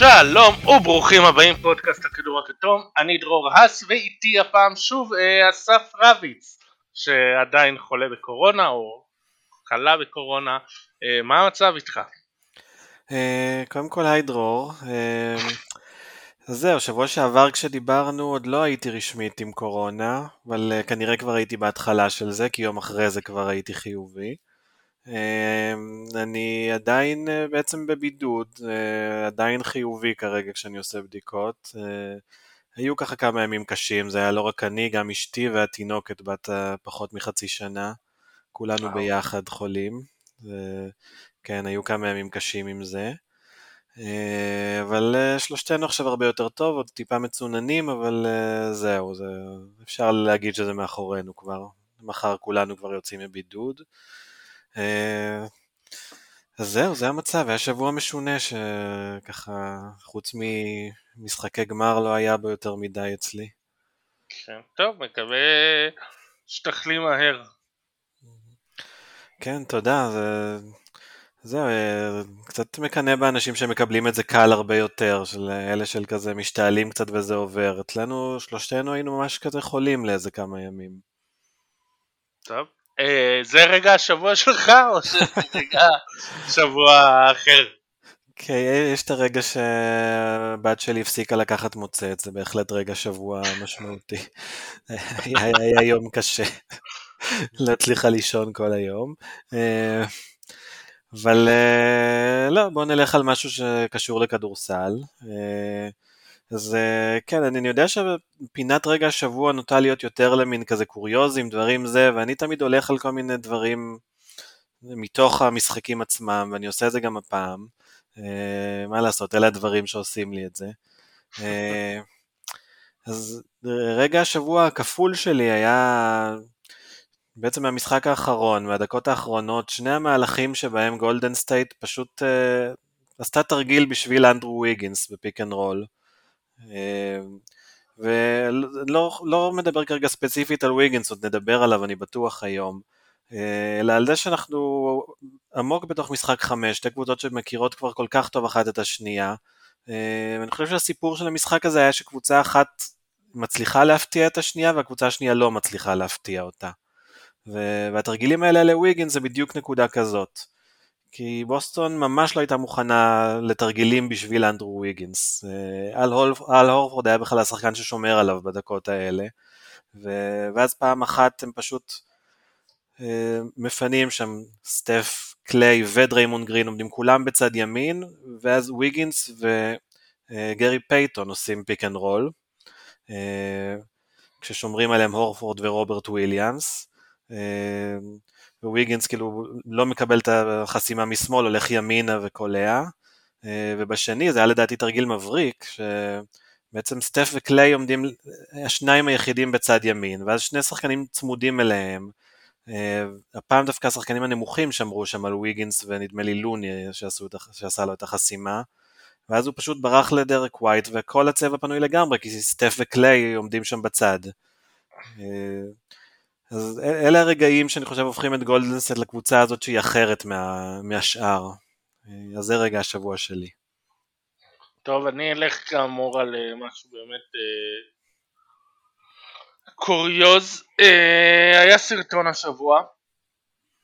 שלום וברוכים הבאים פודקאסט הכדור הכתום, אני דרור האס ואיתי הפעם שוב אה, אסף רביץ שעדיין חולה בקורונה או חלה בקורונה, אה, מה המצב איתך? אה, קודם כל היי דרור, זהו, שבוע שעבר כשדיברנו עוד לא הייתי רשמית עם קורונה, אבל אה, כנראה כבר הייתי בהתחלה של זה, כי יום אחרי זה כבר הייתי חיובי. אה, אני עדיין אה, בעצם בבידוד, אה, עדיין חיובי כרגע כשאני עושה בדיקות. אה, היו ככה כמה ימים קשים, זה היה לא רק אני, גם אשתי והתינוקת בת פחות מחצי שנה, כולנו וואו. ביחד חולים. כן, היו כמה ימים קשים עם זה. אבל שלושתנו עכשיו הרבה יותר טוב, עוד טיפה מצוננים, אבל זהו, זה, אפשר להגיד שזה מאחורינו כבר. מחר כולנו כבר יוצאים מבידוד. אה, אז זהו, זה המצב, היה שבוע משונה שככה, חוץ ממשחקי גמר לא היה בו יותר מדי אצלי. כן, טוב, מקווה שתחלים מהר. כן, תודה, זה... זהו, אה, קצת מקנא באנשים שמקבלים את זה קל הרבה יותר, של אלה של כזה משתעלים קצת וזה עובר. אצלנו, שלושתנו היינו ממש כזה חולים לאיזה כמה ימים. טוב, אה, זה רגע השבוע שלך או שזה רגע שבוע אחר? כן, יש את הרגע שהבת שלי הפסיקה לקחת מוצץ, זה בהחלט רגע שבוע משמעותי. היה, היה יום קשה, לא הצליחה לישון כל היום. אה, אבל אה, לא, בואו נלך על משהו שקשור לכדורסל. אז אה, כן, אני יודע שפינת רגע השבוע נוטה להיות יותר למין כזה קוריוזים, דברים זה, ואני תמיד הולך על כל מיני דברים מתוך המשחקים עצמם, ואני עושה את זה גם הפעם. אה, מה לעשות, אלה הדברים שעושים לי את זה. אה, אז רגע השבוע הכפול שלי היה בעצם מהמשחק האחרון, מהדקות האחרונות, שני המהלכים שבהם גולדן סטייט פשוט אה, עשתה תרגיל בשביל אנדרו ויגינס ב pick and roll. ולא לא מדבר כרגע ספציפית על ויגינס, עוד נדבר עליו, אני בטוח היום. Uh, אלא על זה שאנחנו עמוק בתוך משחק חמש, שתי קבוצות שמכירות כבר כל כך טוב אחת את השנייה. Uh, ואני חושב שהסיפור של המשחק הזה היה שקבוצה אחת מצליחה להפתיע את השנייה והקבוצה השנייה לא מצליחה להפתיע אותה. והתרגילים האלה לוויגין זה בדיוק נקודה כזאת. כי בוסטון ממש לא הייתה מוכנה לתרגילים בשביל אנדרו ויגינס. אה, אל, הול, אל הורפורד היה בכלל השחקן ששומר עליו בדקות האלה. ו, ואז פעם אחת הם פשוט אה, מפנים שם סטף, קליי ודריימון גרין עומדים כולם בצד ימין, ואז ויגינס וגרי פייתון עושים pick and roll. כששומרים עליהם הורפורד ורוברט וויליאמס. וויגינס כאילו לא מקבל את החסימה משמאל, הולך ימינה וקולע, ובשני זה היה לדעתי תרגיל מבריק, שבעצם סטף וקליי עומדים, השניים היחידים בצד ימין, ואז שני שחקנים צמודים אליהם, הפעם דווקא השחקנים הנמוכים שמרו שם על וויגינס ונדמה לי לוני שעשו, שעשה לו את החסימה, ואז הוא פשוט ברח לדרק ווייט וכל הצבע פנוי לגמרי, כי סטף וקליי עומדים שם בצד. אז אלה הרגעים שאני חושב הופכים את גולדן סטייט לקבוצה הזאת שהיא אחרת מה, מהשאר. אז זה רגע השבוע שלי. טוב, אני אלך כאמור על אה, משהו באמת אה, קוריוז. אה, היה סרטון השבוע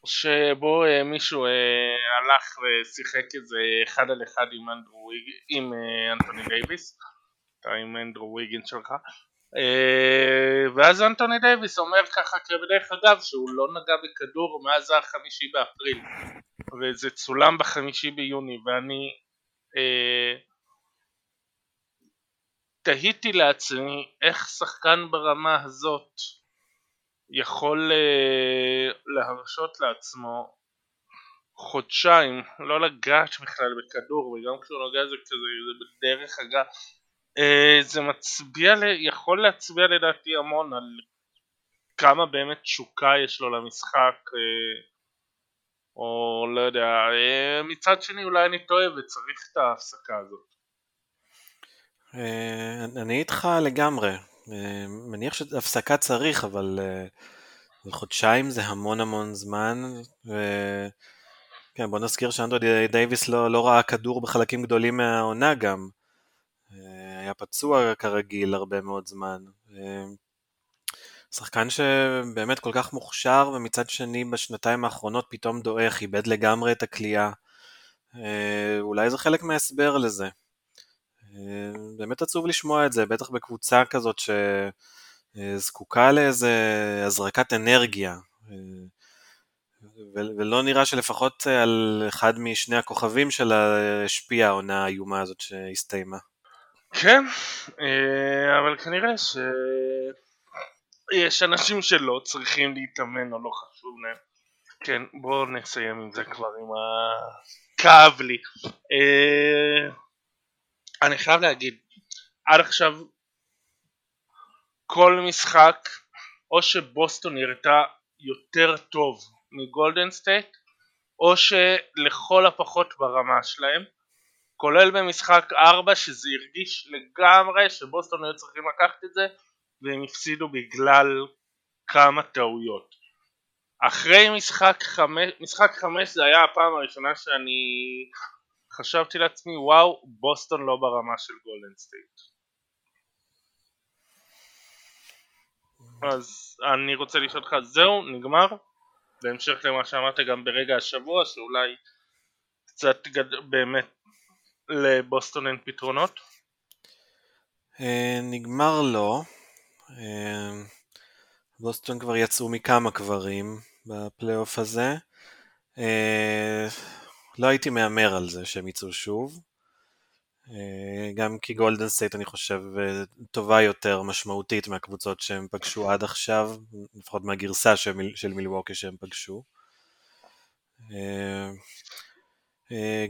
שבו מישהו הלך ושיחק איזה אחד על אחד עם, אנדרו, עם אנטוני דייוויס, עם אנדרו וויגינס שלך. ואז אנטוני דייוויס אומר ככה כבדרך אגב שהוא לא נגע בכדור מאז החמישי באפריל וזה צולם בחמישי ביוני ואני uh, תהיתי לעצמי איך שחקן ברמה הזאת יכול uh, להרשות לעצמו חודשיים לא לגעת בכלל בכדור וגם כשהוא נוגע זה כזה זה בדרך אגב זה מצביע, יכול להצביע לדעתי המון על כמה באמת תשוקה יש לו למשחק uh, או לא יודע, uh, מצד שני אולי אני טועה וצריך את ההפסקה הזאת. אני איתך לגמרי, מניח שהפסקה צריך אבל חודשיים זה המון המון זמן ו... כן, בוא נזכיר שאנדרו דייוויס לא, לא ראה כדור בחלקים גדולים מהעונה גם היה פצוע כרגיל הרבה מאוד זמן. שחקן שבאמת כל כך מוכשר, ומצד שני בשנתיים האחרונות פתאום דועך, איבד לגמרי את הכלייה. אולי זה חלק מההסבר לזה. באמת עצוב לשמוע את זה, בטח בקבוצה כזאת שזקוקה לאיזה הזרקת אנרגיה. ולא נראה שלפחות על אחד משני הכוכבים שלה השפיעה העונה האיומה הזאת שהסתיימה. כן, אבל כנראה שיש אנשים שלא צריכים להתאמן או לא חשוב להם. כן, בואו נסיים עם זה כבר עם ה... כאב לי. אני חייב להגיד, עד עכשיו כל משחק או שבוסטון נראתה יותר טוב מגולדן סטייט או שלכל הפחות ברמה שלהם כולל במשחק 4 שזה הרגיש לגמרי שבוסטון היו צריכים לקחת את זה והם הפסידו בגלל כמה טעויות. אחרי משחק 5, משחק 5 זה היה הפעם הראשונה שאני חשבתי לעצמי וואו בוסטון לא ברמה של גולדן סטייט. אז אני רוצה לשאול אותך זהו נגמר? בהמשך למה שאמרת גם ברגע השבוע שאולי קצת גד... באמת לבוסטון אין פתרונות? אה, נגמר לא. אה, בוסטון כבר יצאו מכמה קברים בפלייאוף הזה. אה, לא הייתי מהמר על זה שהם יצאו שוב. גם כי גולדן סטייט אני חושב טובה יותר משמעותית מהקבוצות שהם פגשו עד עכשיו, לפחות מהגרסה של מילווקי שהם פגשו.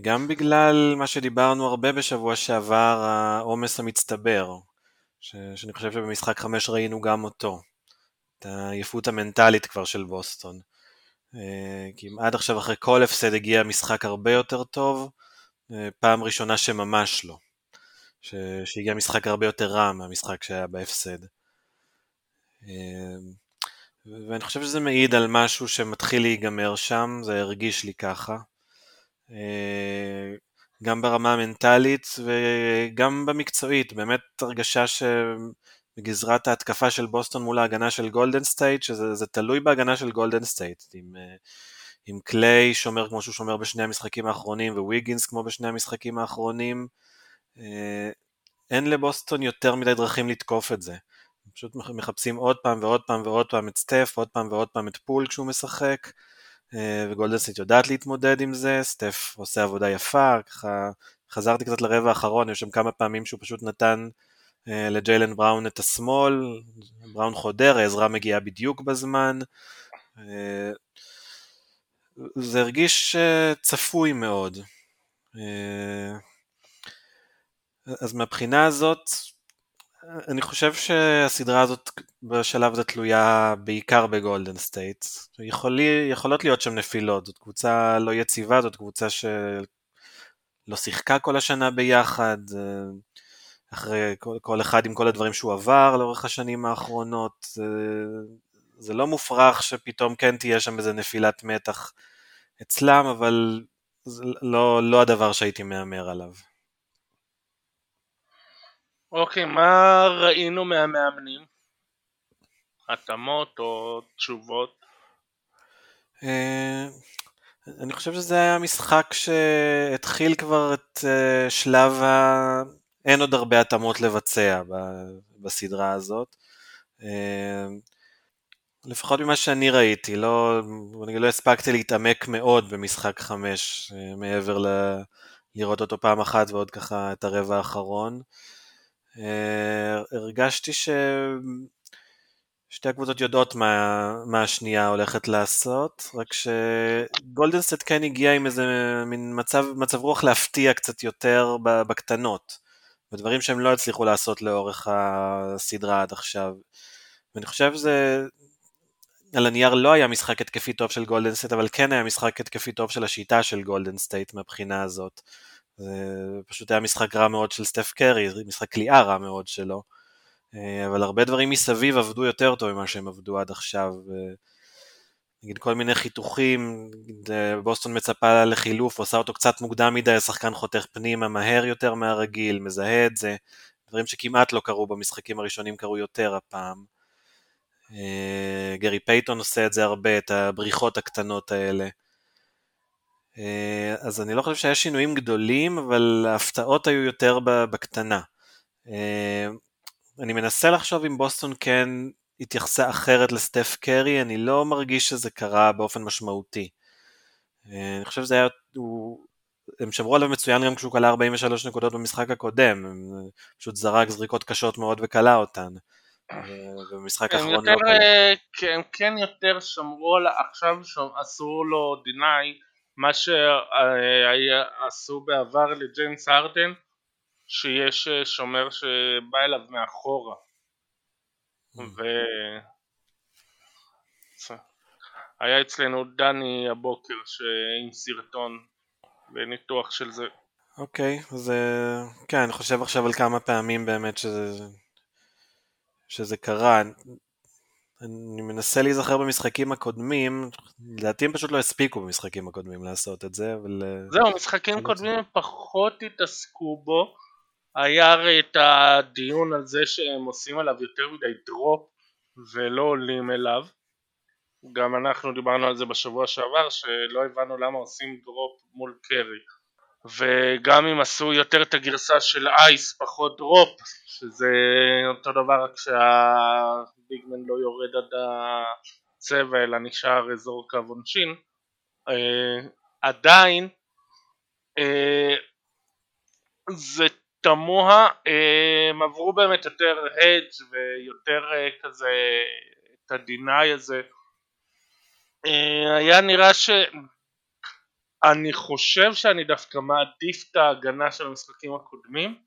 גם בגלל מה שדיברנו הרבה בשבוע שעבר, העומס המצטבר, ש- שאני חושב שבמשחק 5 ראינו גם אותו, את העייפות המנטלית כבר של בוסטון. כי עד עכשיו אחרי כל הפסד הגיע משחק הרבה יותר טוב, פעם ראשונה שממש לא. ש... שהגיע משחק הרבה יותר רע מהמשחק שהיה בהפסד. ואני חושב שזה מעיד על משהו שמתחיל להיגמר שם, זה הרגיש לי ככה. אה, גם ברמה המנטלית וגם במקצועית, באמת הרגשה שבגזרת ההתקפה של בוסטון מול ההגנה של גולדן סטייט, שזה תלוי בהגנה של גולדן סטייט. עם, אה, עם קליי שומר כמו שהוא שומר בשני המשחקים האחרונים וויגינס כמו בשני המשחקים האחרונים, אה, אין לבוסטון יותר מדי דרכים לתקוף את זה. פשוט מחפשים עוד פעם ועוד פעם ועוד פעם את סטף, עוד פעם ועוד פעם את פול כשהוא משחק, אה, וגולדנסט יודעת להתמודד עם זה, סטף עושה עבודה יפה, ככה חזרתי קצת לרבע האחרון, יש שם כמה פעמים שהוא פשוט נתן אה, לג'יילן בראון את השמאל, בראון חודר, העזרה מגיעה בדיוק בזמן. זה הרגיש צפוי מאוד. אז מהבחינה הזאת, אני חושב שהסדרה הזאת בשלב הזה תלויה בעיקר בגולדן סטייט. יכולי, יכולות להיות שם נפילות, זאת קבוצה לא יציבה, זאת קבוצה שלא שיחקה כל השנה ביחד, אחרי כל, כל אחד עם כל הדברים שהוא עבר לאורך השנים האחרונות. זה, זה לא מופרך שפתאום כן תהיה שם איזה נפילת מתח אצלם, אבל זה לא, לא הדבר שהייתי מהמר עליו. אוקיי, מה ראינו מהמאמנים? התאמות או תשובות? אה, אני חושב שזה היה משחק שהתחיל כבר את אה, שלב ה... אין עוד הרבה התאמות לבצע בסדרה הזאת. אה, לפחות ממה שאני ראיתי, לא, אני לא הספקתי להתעמק מאוד במשחק חמש, מעבר ל... לראות אותו פעם אחת ועוד ככה את הרבע האחרון. אה, הרגשתי ששתי הקבוצות יודעות מה, מה השנייה הולכת לעשות, רק שגולדנסט כן הגיע עם איזה מין מצב, מצב רוח להפתיע קצת יותר בקטנות, בדברים שהם לא הצליחו לעשות לאורך הסדרה עד עכשיו. ואני חושב שזה, על הנייר לא היה משחק התקפי טוב של גולדן סטייט, אבל כן היה משחק התקפי טוב של השיטה של גולדן סטייט מהבחינה הזאת. זה פשוט היה משחק רע מאוד של סטף קרי, משחק קליעה רע מאוד שלו. אה, אבל הרבה דברים מסביב עבדו יותר טוב ממה שהם עבדו עד עכשיו. נגיד כל מיני חיתוכים, בוסטון מצפה לחילוף, עושה אותו קצת מוקדם מדי, השחקן חותך פנימה מהר יותר מהרגיל, מזהה את זה, דברים שכמעט לא קרו במשחקים הראשונים קרו יותר הפעם. גרי פייטון עושה את זה הרבה, את הבריחות הקטנות האלה. אז אני לא חושב שהיה שינויים גדולים, אבל ההפתעות היו יותר בקטנה. אני מנסה לחשוב אם בוסטון כן התייחסה אחרת לסטף קרי, אני לא מרגיש שזה קרה באופן משמעותי. אני חושב שזה היה, הוא, הם שמרו עליו מצוין גם כשהוא קלע 43 נקודות במשחק הקודם, הם פשוט זרק זריקות קשות מאוד וקלע אותן. במשחק האחרון לא קלע. הם כן יותר שמרו על, עכשיו עשו לו דיניי, מה שעשו בעבר לג'יימס הרדן, שיש שומר שבא אליו מאחורה. ו... היה אצלנו דני הבוקר עם סרטון וניתוח של זה. אוקיי, okay, אז כן, אני חושב עכשיו על כמה פעמים באמת שזה, שזה קרה. אני מנסה להיזכר במשחקים הקודמים, לדעתי הם פשוט לא הספיקו במשחקים הקודמים לעשות את זה, אבל... זהו, משחקים קודמים הם פחות התעסקו בו, היה הרי את הדיון על זה שהם עושים עליו יותר מדי drop ולא עולים אליו. גם אנחנו דיברנו על זה בשבוע שעבר שלא הבנו למה עושים drop מול קרי וגם אם עשו יותר את הגרסה של ice פחות drop שזה אותו דבר רק שה big man לא יורד עד הצבע אלא נשאר אזור קו עונשין אה, עדיין אה, זה תמוה, אה, הם עברו באמת יותר הדג' ויותר כזה את הדיניי הזה. היה נראה ש... אני חושב שאני דווקא מעדיף את ההגנה של המשחקים הקודמים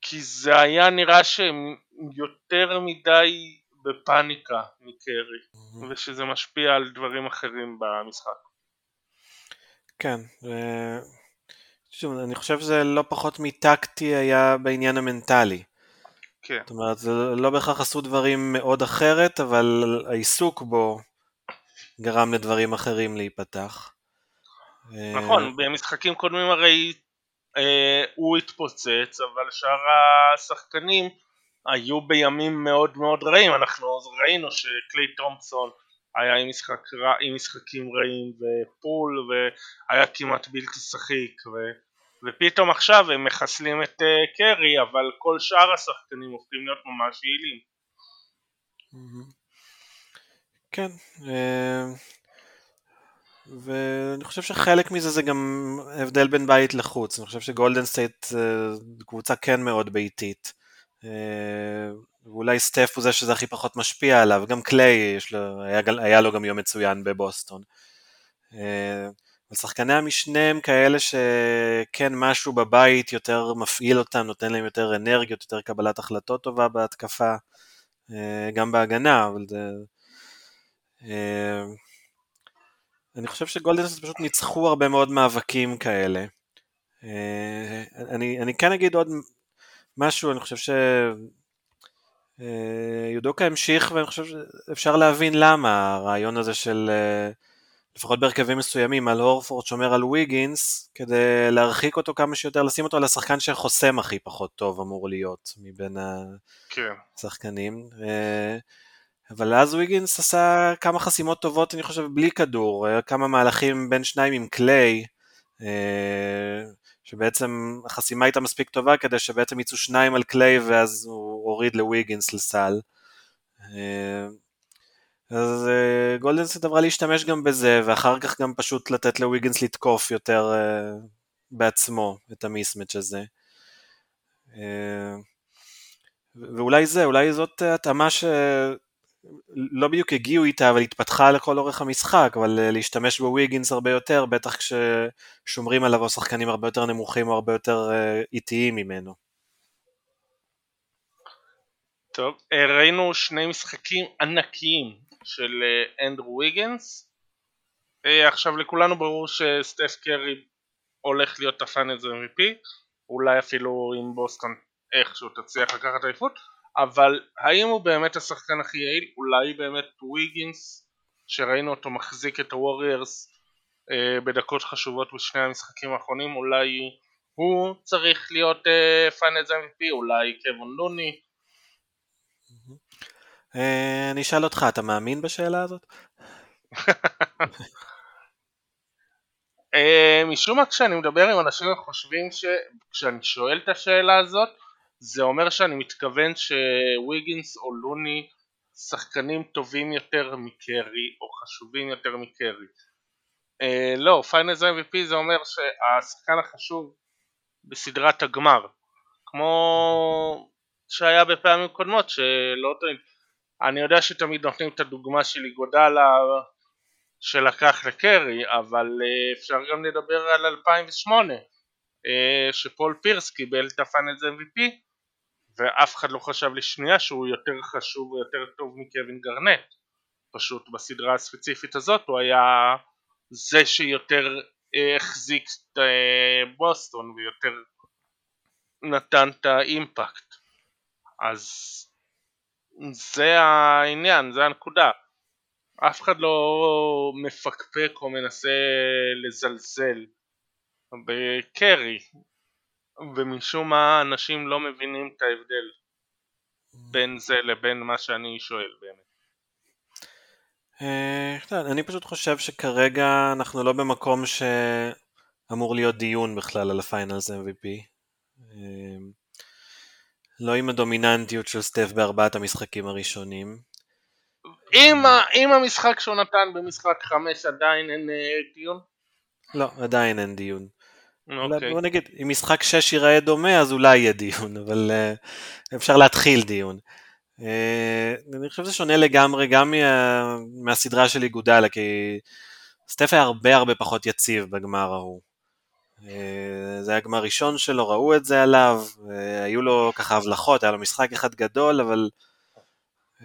כי זה היה נראה שהם יותר מדי בפאניקה מקרי mm-hmm. ושזה משפיע על דברים אחרים במשחק. כן, שוב, אני חושב שזה לא פחות מטקטי היה בעניין המנטלי. כן. זאת אומרת, זה לא בהכרח עשו דברים מאוד אחרת, אבל העיסוק בו גרם לדברים אחרים להיפתח. נכון, במשחקים קודמים הרי אה, הוא התפוצץ, אבל שאר השחקנים היו בימים מאוד מאוד רעים, אנחנו ראינו שקליי תומפסון היה עם, משחק רע, עם משחקים רעים ופול והיה כמעט בלתי שחיק ו, ופתאום עכשיו הם מחסלים את uh, קרי אבל כל שאר השחקנים הופכים להיות ממש יעילים. כן, אה, ואני חושב שחלק מזה זה גם הבדל בין בית לחוץ, אני חושב שגולדן סטייט קבוצה כן מאוד ביתית. אה, ואולי סטף הוא זה שזה הכי פחות משפיע עליו, גם קליי היה, היה לו גם יום מצוין בבוסטון. אה, אבל שחקני המשנה הם כאלה שכן משהו בבית יותר מפעיל אותם, נותן להם יותר אנרגיות, יותר קבלת החלטות טובה בהתקפה, אה, גם בהגנה, אבל זה... אני חושב שגולדנס פשוט ניצחו הרבה מאוד מאבקים כאלה. אני, אני כן אגיד עוד משהו, אני חושב ש... אה, יודוקה המשיך ואני חושב שאפשר להבין למה הרעיון הזה של אה, לפחות בהרכבים מסוימים על הורפורד שומר על ויגינס כדי להרחיק אותו כמה שיותר, לשים אותו על השחקן שחוסם הכי פחות טוב אמור להיות מבין כן. השחקנים. כן. אבל אז ויגינס עשה כמה חסימות טובות אני חושב בלי כדור, כמה מהלכים בין שניים עם קליי שבעצם החסימה הייתה מספיק טובה כדי שבעצם יצאו שניים על קליי ואז הוא הוריד לוויגינס לסל. אה, אז אה, גולדנסט עברה להשתמש גם בזה ואחר כך גם פשוט לתת לוויגינס לתקוף יותר אה, בעצמו את המיסמץ' הזה. ואולי זה, אולי זאת התאמה ש... לא בדיוק הגיעו איתה, אבל התפתחה לכל אורך המשחק, אבל אה, להשתמש בוויגינס הרבה יותר, בטח כששומרים עליו שחקנים הרבה יותר נמוכים או הרבה יותר אה, איטיים ממנו. טוב, אה, ראינו שני משחקים ענקיים של אנדרו ויגינס. עכשיו לכולנו ברור שסטף קרי הולך להיות הפאנלס MVP, אולי אפילו עם בוסטון איכשהו תצליח לקחת אליפות. אבל האם הוא באמת השחקן הכי יעיל? אולי באמת וויגינס שראינו אותו מחזיק את הווריירס אה, בדקות חשובות בשני המשחקים האחרונים, אולי הוא צריך להיות Finals uh, MVP, אולי קבון לוני. אה, אני אשאל אותך, אתה מאמין בשאלה הזאת? אה, משום מה כשאני מדבר עם אנשים חושבים שכשאני שואל את השאלה הזאת זה אומר שאני מתכוון שוויגינס או לוני שחקנים טובים יותר מקרי או חשובים יותר מקרי. Uh, לא, Finals MVP זה אומר שהשחקן החשוב בסדרת הגמר כמו שהיה בפעמים קודמות שלא תמיד אני יודע שתמיד נותנים את הדוגמה של איגודלה שלקח לקרי אבל uh, אפשר גם לדבר על 2008 uh, שפול פירס קיבל את ה Finals MVP ואף אחד לא חשב לשנייה שהוא יותר חשוב ויותר טוב מקווין גארנט. פשוט בסדרה הספציפית הזאת הוא היה זה שיותר אה, החזיק את אה, בוסטון ויותר נתן את ה impact. אז זה העניין, זה הנקודה. אף אחד לא מפקפק או מנסה לזלזל בקרי ומשום מה אנשים לא מבינים את ההבדל בין זה לבין מה שאני שואל באמת. Uh, אני פשוט חושב שכרגע אנחנו לא במקום שאמור להיות דיון בכלל על הפיינלס MVP. Uh, לא עם הדומיננטיות של סטף בארבעת המשחקים הראשונים. אם, אם המשחק שהוא נתן במשחק 5 עדיין אין uh, דיון? לא, עדיין אין דיון. אוקיי. בוא נגיד, אם משחק 6 ייראה דומה אז אולי יהיה דיון, אבל uh, אפשר להתחיל דיון. Uh, אני חושב שזה שונה לגמרי גם מה, מהסדרה של איגודלה, כי סטף היה הרבה הרבה פחות יציב בגמר ההוא. Uh, זה היה גמר ראשון שלו, ראו את זה עליו, uh, היו לו ככה הבלחות, היה לו משחק אחד גדול, אבל uh,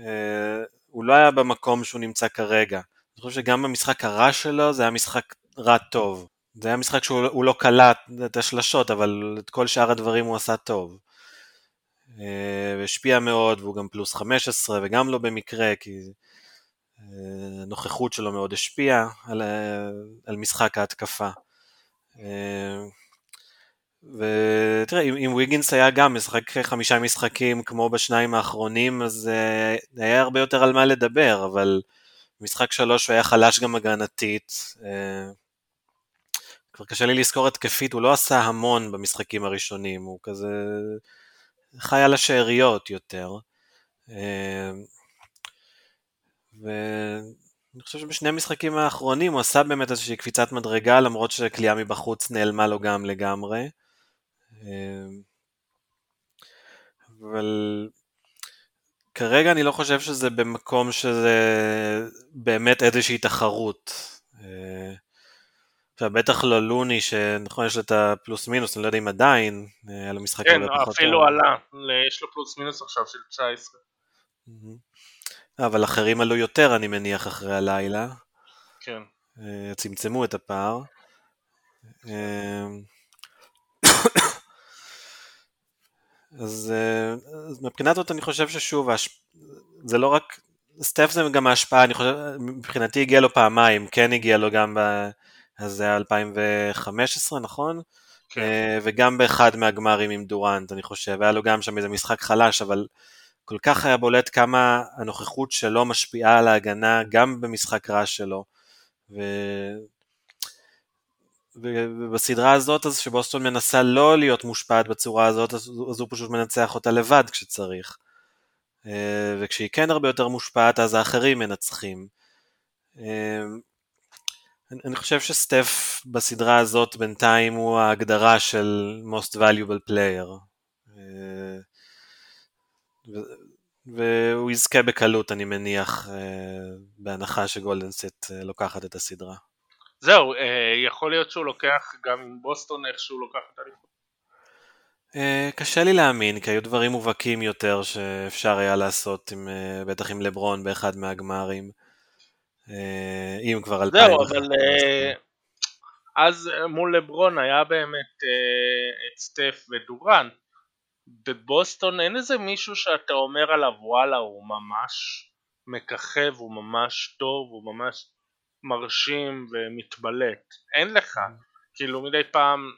הוא לא היה במקום שהוא נמצא כרגע. אני חושב שגם במשחק הרע שלו זה היה משחק רע טוב. זה היה משחק שהוא לא קלט את השלשות, אבל את כל שאר הדברים הוא עשה טוב. אה, השפיע מאוד, והוא גם פלוס 15, וגם לא במקרה, כי אה, הנוכחות שלו מאוד השפיעה על, אה, על משחק ההתקפה. ותראה, אם, אם ויגינס היה גם משחק חמישה משחקים כמו בשניים האחרונים, אז היה הרבה יותר על מה לדבר, אבל משחק שלוש הוא היה חלש גם הגנתית. כבר קשה לי לזכור התקפית, הוא לא עשה המון במשחקים הראשונים, הוא כזה חי על השאריות יותר. אה, ואני חושב שבשני המשחקים האחרונים הוא עשה באמת איזושהי קפיצת מדרגה, למרות שכליאה מבחוץ נעלמה לו גם לגמרי. אה, אבל כרגע אני לא חושב שזה במקום שזה באמת איזושהי תחרות. אה, עכשיו בטח לא לוני שנכון יש לו את הפלוס מינוס, אני לא יודע אם עדיין, היה לו משחק כן, אפילו עלה, יש לו פלוס מינוס עכשיו של 19. אבל אחרים עלו יותר אני מניח אחרי הלילה. כן. אה, צמצמו את הפער. אה, אז, אה, אז מבחינה זאת אני חושב ששוב, זה לא רק, סטף זה גם ההשפעה, אני חושב, מבחינתי הגיע לו פעמיים, כן הגיע לו גם ב... אז זה היה 2015 נכון? כן. אה, וגם באחד מהגמרים עם דורנט אני חושב, היה לו גם שם איזה משחק חלש אבל כל כך היה בולט כמה הנוכחות שלו משפיעה על ההגנה גם במשחק רע שלו. ו... ובסדרה הזאת אז שבוסטון מנסה לא להיות מושפעת בצורה הזאת אז, אז הוא פשוט מנצח אותה לבד כשצריך. אה, וכשהיא כן הרבה יותר מושפעת אז האחרים מנצחים. אני חושב שסטף בסדרה הזאת בינתיים הוא ההגדרה של most valuable player. אה, והוא יזכה בקלות אני מניח, אה, בהנחה שגולדנסט אה, לוקחת את הסדרה. זהו, יכול להיות שהוא לוקח גם עם בוסטון איכשהו לוקח את האליפות. קשה לי להאמין, כי היו דברים מובהקים יותר שאפשר היה לעשות, עם, בטח עם לברון באחד מהגמרים. אה, אם כבר אלפיים. זהו, אבל אה, אז מול לברון היה באמת אה, את סטף ודורן. בבוסטון אין איזה מישהו שאתה אומר עליו וואלה הוא ממש מככב, הוא ממש טוב, הוא ממש מרשים ומתבלט. אין לך, כאילו מדי פעם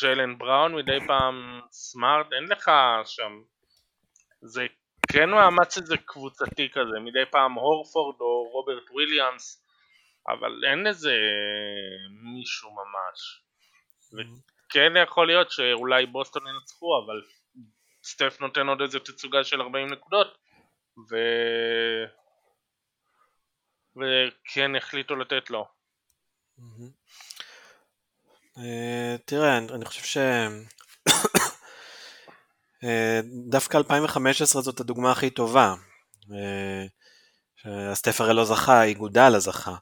ג'יילן בראון, מדי פעם סמארט, אין לך שם. זה כן מאמץ איזה קבוצתי כזה, מדי פעם הורפורד או רוברט וויליאמס, אבל אין איזה מישהו ממש. וכן יכול להיות שאולי בוסטון ינצחו, אבל סטף נותן עוד איזה תצוגה של 40 נקודות, ו... וכן החליטו לתת לו. אה, תראה, אני חושב ש... אה, דווקא 2015 זאת הדוגמה הכי טובה. אה, סטף הרי לא זכה, איגודלה זכה.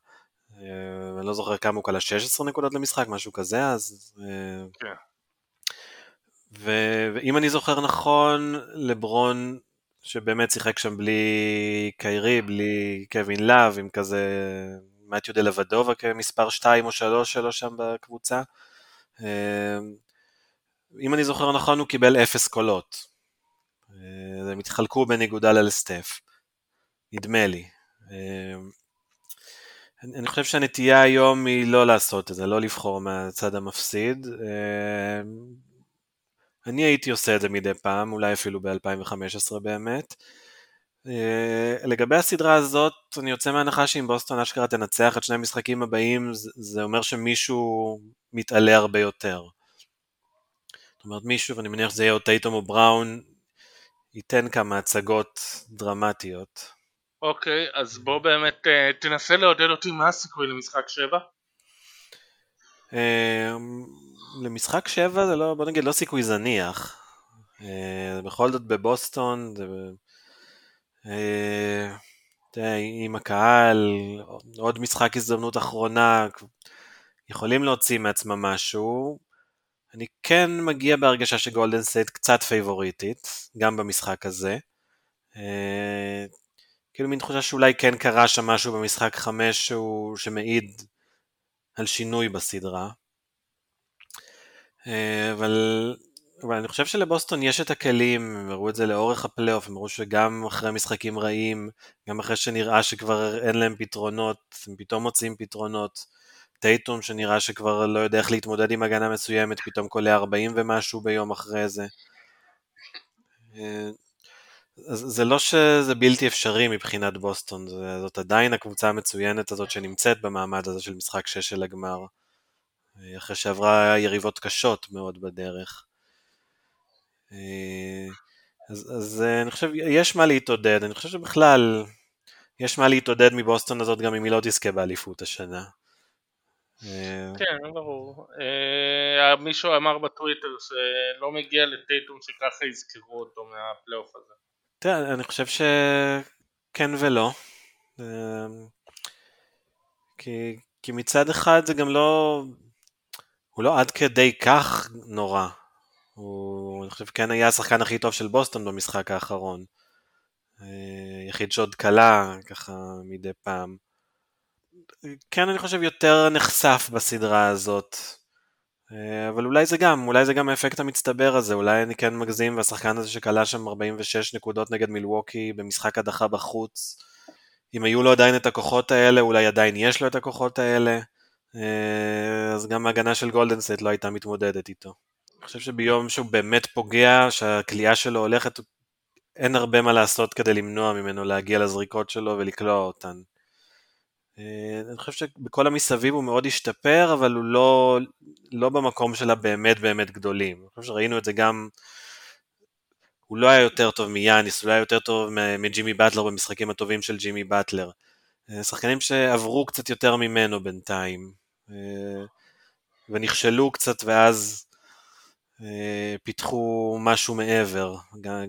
אני לא זוכר כמה הוא קלה 16 נקודות למשחק, משהו כזה, אז... כן. ואם אני זוכר נכון, לברון שבאמת שיחק שם בלי קיירי, בלי קווין לאב, עם כזה מתיו דה לבדובה כמספר 2 או 3 שלו שם בקבוצה. אם אני זוכר נכון, הוא קיבל 0 קולות. אה, הם התחלקו בין איגודל לסטף, נדמה לי. אמ, אני חושב שהנטייה היום היא לא לעשות את זה, לא לבחור מהצד המפסיד. אמ, אני הייתי עושה את זה מדי פעם, אולי אפילו ב-2015 באמת. לגבי הסדרה הזאת, אני יוצא מהנחה שאם בוסטון אשכרה תנצח את שני המשחקים הבאים, זה אומר שמישהו מתעלה הרבה יותר. זאת אומרת, מישהו, ואני מניח שזה יהיה או טייטום או בראון, ייתן כמה הצגות דרמטיות. אוקיי, okay, אז בוא באמת uh, תנסה לעודד אותי מה הסיכוי למשחק 7? Uh, למשחק 7 זה לא, בוא נגיד, לא סיכוי זניח. Uh, בכל זאת בבוסטון, זה... אה, תראה, עם הקהל, עוד משחק הזדמנות אחרונה, יכולים להוציא מעצמם משהו. אני כן מגיע בהרגשה שגולדן סטייט קצת פייבוריטית, גם במשחק הזה. אה, כאילו מין תחושה שאולי כן קרה שם משהו במשחק 5 שהוא, שמעיד על שינוי בסדרה. אה, אבל אבל אני חושב שלבוסטון יש את הכלים, הם הראו את זה לאורך הפלייאוף, הם הראו שגם אחרי משחקים רעים, גם אחרי שנראה שכבר אין להם פתרונות, הם פתאום מוצאים פתרונות. טייטום שנראה שכבר לא יודע איך להתמודד עם הגנה מסוימת, פתאום קולע 40 ומשהו ביום אחרי זה. אה, זה לא שזה בלתי אפשרי מבחינת בוסטון, זאת עדיין הקבוצה המצוינת הזאת שנמצאת במעמד הזה של משחק 6 של הגמר, אה, אחרי שעברה יריבות קשות מאוד בדרך. אה, אז, אז אני חושב, יש מה להתעודד, אני חושב שבכלל יש מה להתעודד מבוסטון הזאת גם אם היא לא תזכה באליפות השנה. אה, כן, ברור. מישהו אמר בטוויטר שלא מגיע לטייטום שככה יזכרו אותו מהפלייאוף הזה. תראה, אני חושב שכן ולא. כי, כי מצד אחד זה גם לא, הוא לא עד כדי כך נורא. הוא, אני חושב, כן היה השחקן הכי טוב של בוסטון במשחק האחרון. אה, יחיד שעוד קלה, ככה, מדי פעם. כן, אני חושב, יותר נחשף בסדרה הזאת. אה, אבל אולי זה גם, אולי זה גם האפקט המצטבר הזה, אולי אני כן מגזים, והשחקן הזה שכלה שם 46 נקודות נגד מילווקי במשחק הדחה בחוץ, אם היו לו עדיין את הכוחות האלה, אולי עדיין יש לו את הכוחות האלה, אה, אז גם ההגנה של גולדנסט לא הייתה מתמודדת איתו. אני חושב שביום שהוא באמת פוגע, שהכלייה שלו הולכת, אין הרבה מה לעשות כדי למנוע ממנו להגיע לזריקות שלו ולקלוע אותן. אה, אני חושב שבכל המסביב הוא מאוד השתפר, אבל הוא לא, לא במקום של הבאמת באמת גדולים. אני חושב שראינו את זה גם, הוא לא היה יותר טוב מיאניס, הוא לא היה יותר טוב מג'ימי באטלר במשחקים הטובים של ג'ימי באטלר. אה, שחקנים שעברו קצת יותר ממנו בינתיים, אה, ונכשלו קצת ואז פיתחו משהו מעבר,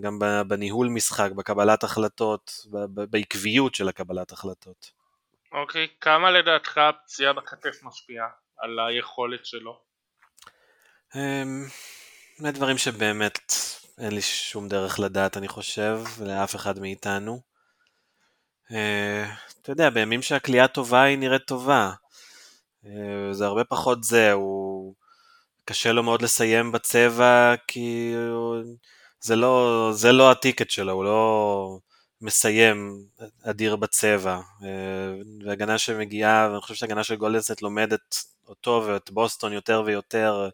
גם בניהול משחק, בקבלת החלטות, בעקביות של הקבלת החלטות. אוקיי, כמה לדעתך הפציעה בכתף משפיעה על היכולת שלו? זה דברים שבאמת אין לי שום דרך לדעת, אני חושב, לאף אחד מאיתנו. אה, אתה יודע, בימים שהכלייה טובה היא נראית טובה. אה, זה הרבה פחות זה, הוא קשה לו מאוד לסיים בצבע, כי זה לא, זה לא הטיקט שלו, הוא לא מסיים אדיר בצבע, והגנה שמגיעה, ואני חושב שהגנה של גולדנסט לומדת אותו ואת בוסטון יותר ויותר,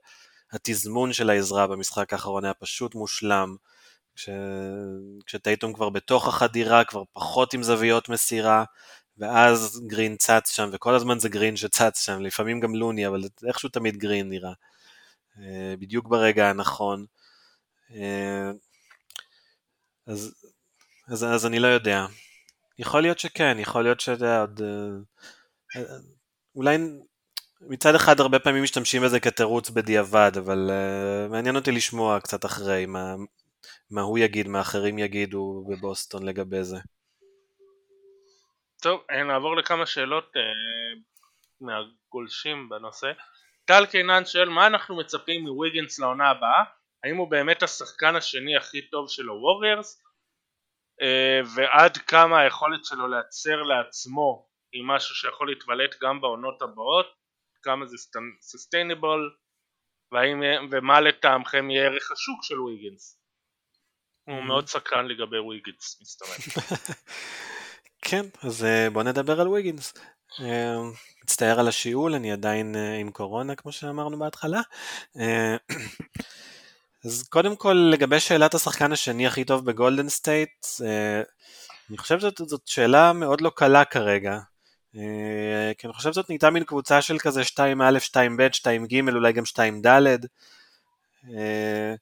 התזמון של העזרה במשחק האחרון היה פשוט מושלם. כש... כשטייטום כבר בתוך החדירה, כבר פחות עם זוויות מסירה, ואז גרין צץ שם, וכל הזמן זה גרין שצץ שם, לפעמים גם לוני, אבל איכשהו תמיד גרין נראה. אה, בדיוק ברגע הנכון. אה, אז, אז, אז אני לא יודע. יכול להיות שכן, יכול להיות שאתה עוד... אה, אולי מצד אחד הרבה פעמים משתמשים בזה כתירוץ בדיעבד, אבל uh, מעניין אותי לשמוע קצת אחרי מה, מה הוא יגיד, מה אחרים יגידו בבוסטון לגבי זה. טוב, נעבור לכמה שאלות uh, מהגולשים בנושא. טל קינן שואל מה אנחנו מצפים מוויגנס לעונה הבאה? האם הוא באמת השחקן השני הכי טוב של הווריירס? Uh, ועד כמה היכולת שלו לייצר לעצמו היא משהו שיכול להתבלט גם בעונות הבאות? כמה זה סוסטיינבל ומה לטעמכם יהיה ערך השוק של ויגינס הוא mm-hmm. מאוד סקרן לגבי ויגינס מסתמן כן אז אה, בוא נדבר על ויגינס אה, מצטער על השיעול אני עדיין אה, עם קורונה כמו שאמרנו בהתחלה אז קודם כל לגבי שאלת השחקן השני הכי טוב בגולדן סטייט אני חושב שזאת שאלה מאוד לא קלה כרגע אה, כי אני חושב שזאת נהייתה מין קבוצה של כזה 2א, 2ב, 2ג, אולי גם 2ד, אה,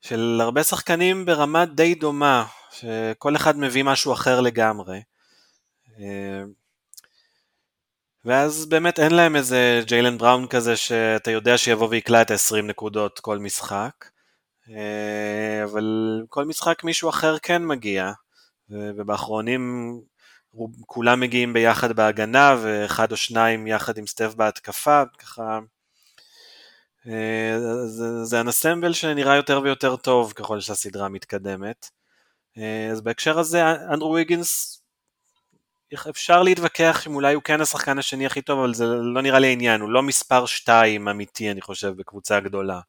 של הרבה שחקנים ברמה די דומה, שכל אחד מביא משהו אחר לגמרי. אה, ואז באמת אין להם איזה ג'יילן בראון כזה שאתה יודע שיבוא ויקלע את ה-20 נקודות כל משחק, אבל כל משחק מישהו אחר כן מגיע, ובאחרונים כולם מגיעים ביחד בהגנה ואחד או שניים יחד עם סטף בהתקפה, ככה אה, זה, זה אנסמבל שנראה יותר ויותר טוב ככל שהסדרה מתקדמת. אה, אז בהקשר הזה אנדרו ויגינס אפשר להתווכח אם אולי הוא כן השחקן השני הכי טוב, אבל זה לא נראה לי העניין, הוא לא מספר 2 אמיתי אני חושב בקבוצה גדולה.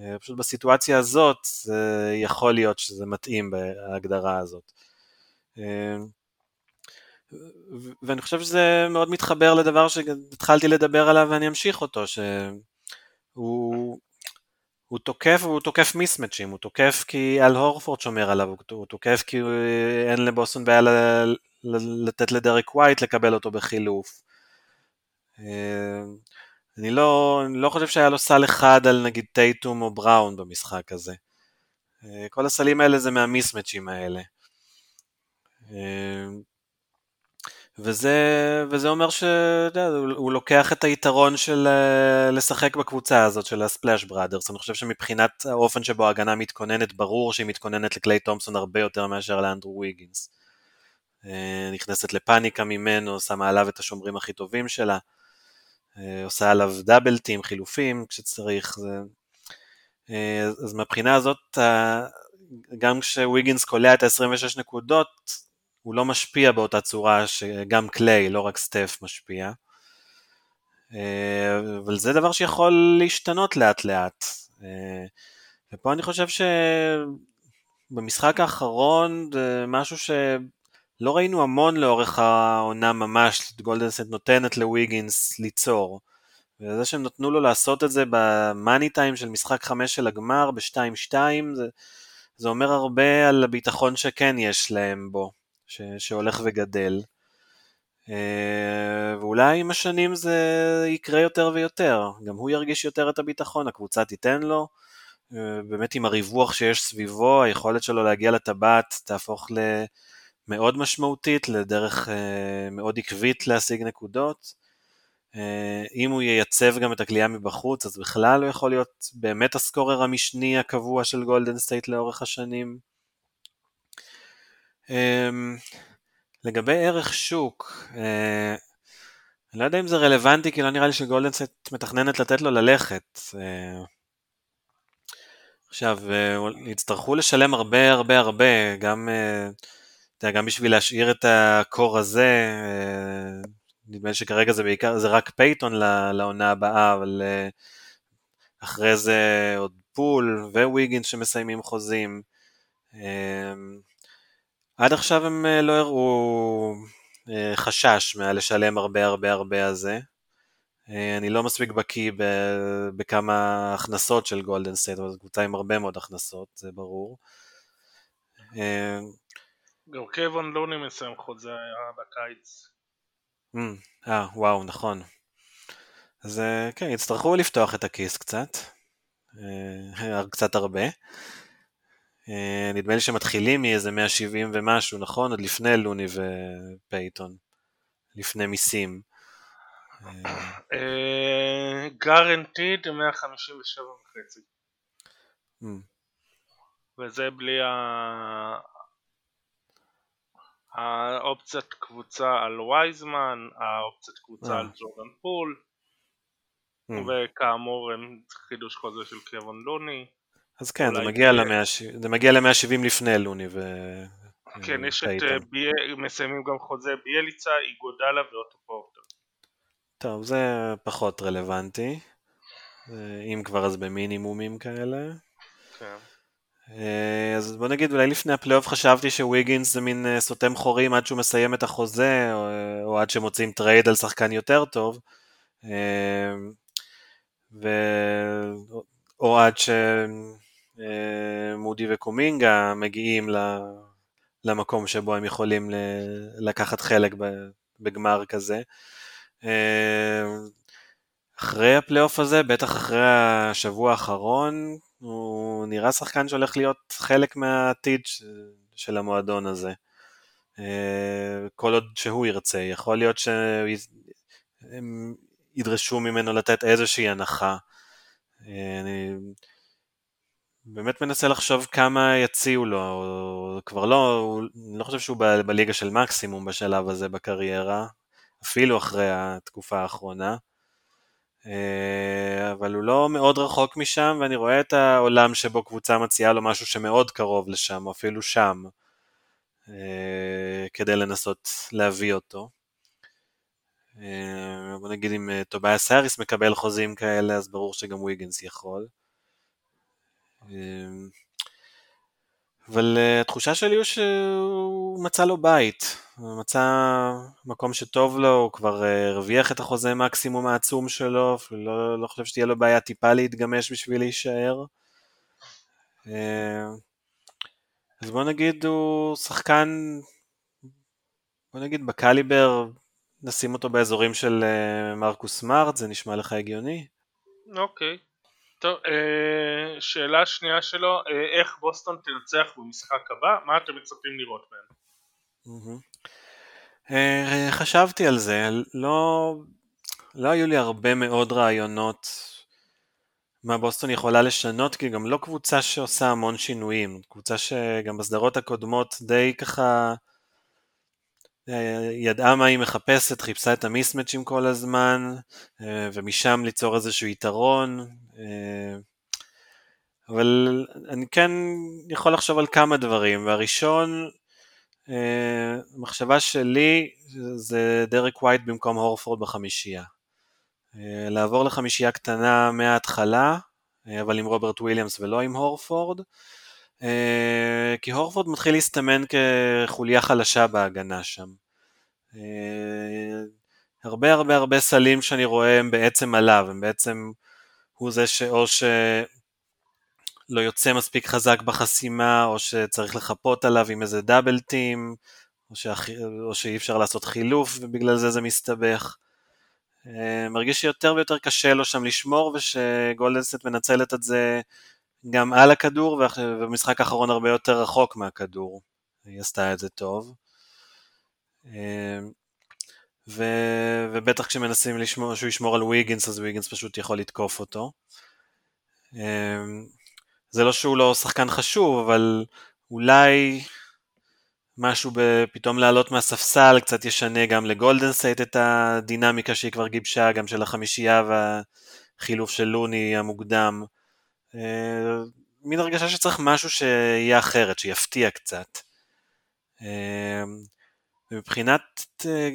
אה, פשוט בסיטואציה הזאת זה יכול להיות שזה מתאים בהגדרה הזאת. ואני חושב שזה מאוד מתחבר לדבר שהתחלתי לדבר עליו ואני אמשיך אותו, שהוא הוא תוקף, הוא תוקף מיסמצ'ים, הוא תוקף כי אל הורפורד שומר עליו, הוא תוקף כי אין לבוסטון בעיה לתת לדרק ווייט לקבל אותו בחילוף. אני לא, אני לא חושב שהיה לו סל אחד על נגיד טייטום או בראון במשחק הזה. אה, כל הסלים האלה זה מהמיסמצ'ים האלה. אה, וזה, וזה אומר שהוא לוקח את היתרון של אה, לשחק בקבוצה הזאת של הספלאש בראדרס. אני חושב שמבחינת האופן שבו ההגנה מתכוננת, ברור שהיא מתכוננת לקליי תומפסון הרבה יותר מאשר לאנדרו ויגינס. נכנסת לפאניקה ממנו, שמה עליו את השומרים הכי טובים שלה, עושה עליו דאבל טים, חילופים כשצריך. זה... אז מהבחינה הזאת, גם כשוויגינס קולע את ה-26 נקודות, הוא לא משפיע באותה צורה שגם קליי, לא רק סטף משפיע. אה, אבל זה דבר שיכול להשתנות לאט לאט. אה, ופה אני חושב שבמשחק האחרון זה משהו שלא ראינו המון לאורך העונה ממש, גולדנסט נותנת לוויגינס ליצור. וזה שהם נתנו לו לעשות את זה במאני טיים של משחק חמש של הגמר, ב-2-2, זה, זה אומר הרבה על הביטחון שכן יש להם בו. ש, שהולך וגדל. אה, ואולי עם השנים זה יקרה יותר ויותר, גם הוא ירגיש יותר את הביטחון, הקבוצה תיתן לו, אה, באמת עם הריווח שיש סביבו, היכולת שלו להגיע לטבעת תהפוך למאוד משמעותית, לדרך אה, מאוד עקבית להשיג נקודות. אם הוא ייצב גם את הקליעה מבחוץ, אז בכלל הוא יכול להיות באמת ה scorer המשני הקבוע של גולדן סטייט לאורך השנים. אמ, לגבי ערך שוק, אה, אני לא יודע אם זה רלוונטי, כי לא נראה לי שגולדן סטייט מתכננת לתת לו ללכת. אה, עכשיו, אה, יצטרכו לשלם הרבה הרבה הרבה, גם, גם בשביל להשאיר את ה core הזה, נדמה לי שכרגע זה בעיקר, זה רק פייתון לעונה הבאה, אבל אחרי זה עוד פול וויגינס שמסיימים חוזים. אמ, עד עכשיו הם אה, לא הראו אה, חשש מהלשלם הרבה הרבה הרבה על זה. אה, אני לא מספיק בקיא בכמה הכנסות של גולדן סטייט, אבל זו קבוצה עם הרבה מאוד הכנסות, זה ברור. גם קייבון לוני מסיים חוזה בקיץ. אה, וואו, נכון. אז כן, יצטרכו לפתוח את הכיס קצת, קצת הרבה. אה, נדמה לי שמתחילים מאיזה 170 ומשהו, נכון? עוד לפני לוני ופייתון, לפני מיסים. guaranteed 157 וחצי. וזה בלי האופציית קבוצה על וייזמן, האופציית קבוצה על ג'ורדן פול, וכאמור חידוש חוזה של קוון לוני. אז כן, זה מגיע, למאה, זה מגיע ל-170 לפני לוני ו... כן, יש את אה, מסיימים גם חוזה ביאליצה, איגודלה ואוטו פורטר. טוב, זה פחות רלוונטי. אם כבר אז במינימומים כאלה. כן. אה, אז בוא נגיד, אולי לפני הפלייאוף חשבתי שוויגינס זה מין אה, סותם חורים עד שהוא מסיים את החוזה, או, או עד שמוצאים trade על שחקן יותר טוב. ו... או עד ש... אה, מודי וקומינגה מגיעים למקום שבו הם יכולים לקחת חלק בגמר כזה. אה, אחרי הפלייאוף הזה, בטח אחרי השבוע האחרון, הוא נראה שחקן שהולך להיות חלק מהעתיד של המועדון הזה. אה, כל עוד שהוא ירצה, יכול להיות שהם ידרשו ממנו לתת איזושהי הנחה. אני באמת מנסה לחשוב כמה יציעו לו, הוא כבר לא, אני לא חושב שהוא בליגה של מקסימום בשלב הזה בקריירה, אפילו אחרי התקופה האחרונה, אה, אבל הוא לא מאוד רחוק משם, ואני רואה את העולם שבו קבוצה מציעה לו משהו שמאוד קרוב לשם, או אפילו שם, אה, כדי לנסות להביא אותו. אה, בוא נגיד אם טובייס האריס מקבל חוזים כאלה, אז ברור שגם ויגנס יכול. אבל אה, התחושה שלי הוא שהוא מצא לו בית, הוא מצא מקום שטוב לו, הוא כבר אה, הרוויח את החוזה מקסימום העצום שלו, לא, לא חושב שתהיה לו בעיה טיפה להתגמש בשביל להישאר. אה, אז בוא נגיד הוא שחקן, בוא נגיד בקליבר, נשים אותו באזורים של מרקוס סמארט, זה נשמע לך הגיוני? אוקיי. Okay. טוב, אה, שאלה שנייה שלו, אה, איך בוסטון תנצח במשחק הבא? מה אתם מצפים לראות מהם? אה, חשבתי על זה, לא, לא היו לי הרבה מאוד רעיונות מה בוסטון יכולה לשנות, כי גם לא קבוצה שעושה המון שינויים, קבוצה שגם בסדרות הקודמות די ככה ידעה מה היא מחפשת, חיפשה את המיסמצ'ים כל הזמן, ומשם ליצור איזשהו יתרון, אה, אבל אני כן יכול לחשוב על כמה דברים, והראשון, המחשבה אה, שלי זה דרק ווייט במקום הורפורד בחמישייה. אה, לעבור לחמישייה קטנה מההתחלה, אבל עם רוברט וויליאמס ולא עם הורפורד, כי הורפורד מתחיל להסתמן כחוליה חלשה בהגנה שם. הרבה הרבה הרבה סלים שאני רואה הם בעצם עליו, הם בעצם הוא זה שאו שלא יוצא מספיק חזק בחסימה, או שצריך לחפות עליו עם איזה double team, או, שהח... או שאי אפשר לעשות חילוף ובגלל זה זה מסתבך. אה, מרגיש שיותר ויותר קשה לו שם לשמור, ושגולדנסט מנצלת את זה גם על הכדור, ובמשחק האחרון הרבה יותר רחוק מהכדור. היא עשתה את זה טוב. אה, ו... ובטח כשמנסים לשמור, שהוא ישמור על ויגינס, אז ויגינס פשוט יכול לתקוף אותו. אמ, זה לא שהוא לא שחקן חשוב, אבל אולי משהו פתאום לעלות מהספסל קצת ישנה גם לגולדן סטייט את הדינמיקה שהיא כבר גיבשה, גם של החמישייה והחילוף של לוני המוקדם. אמ, מין הרגשה שצריך משהו שיהיה אחרת, שיפתיע קצת. אמ, מבחינת אה,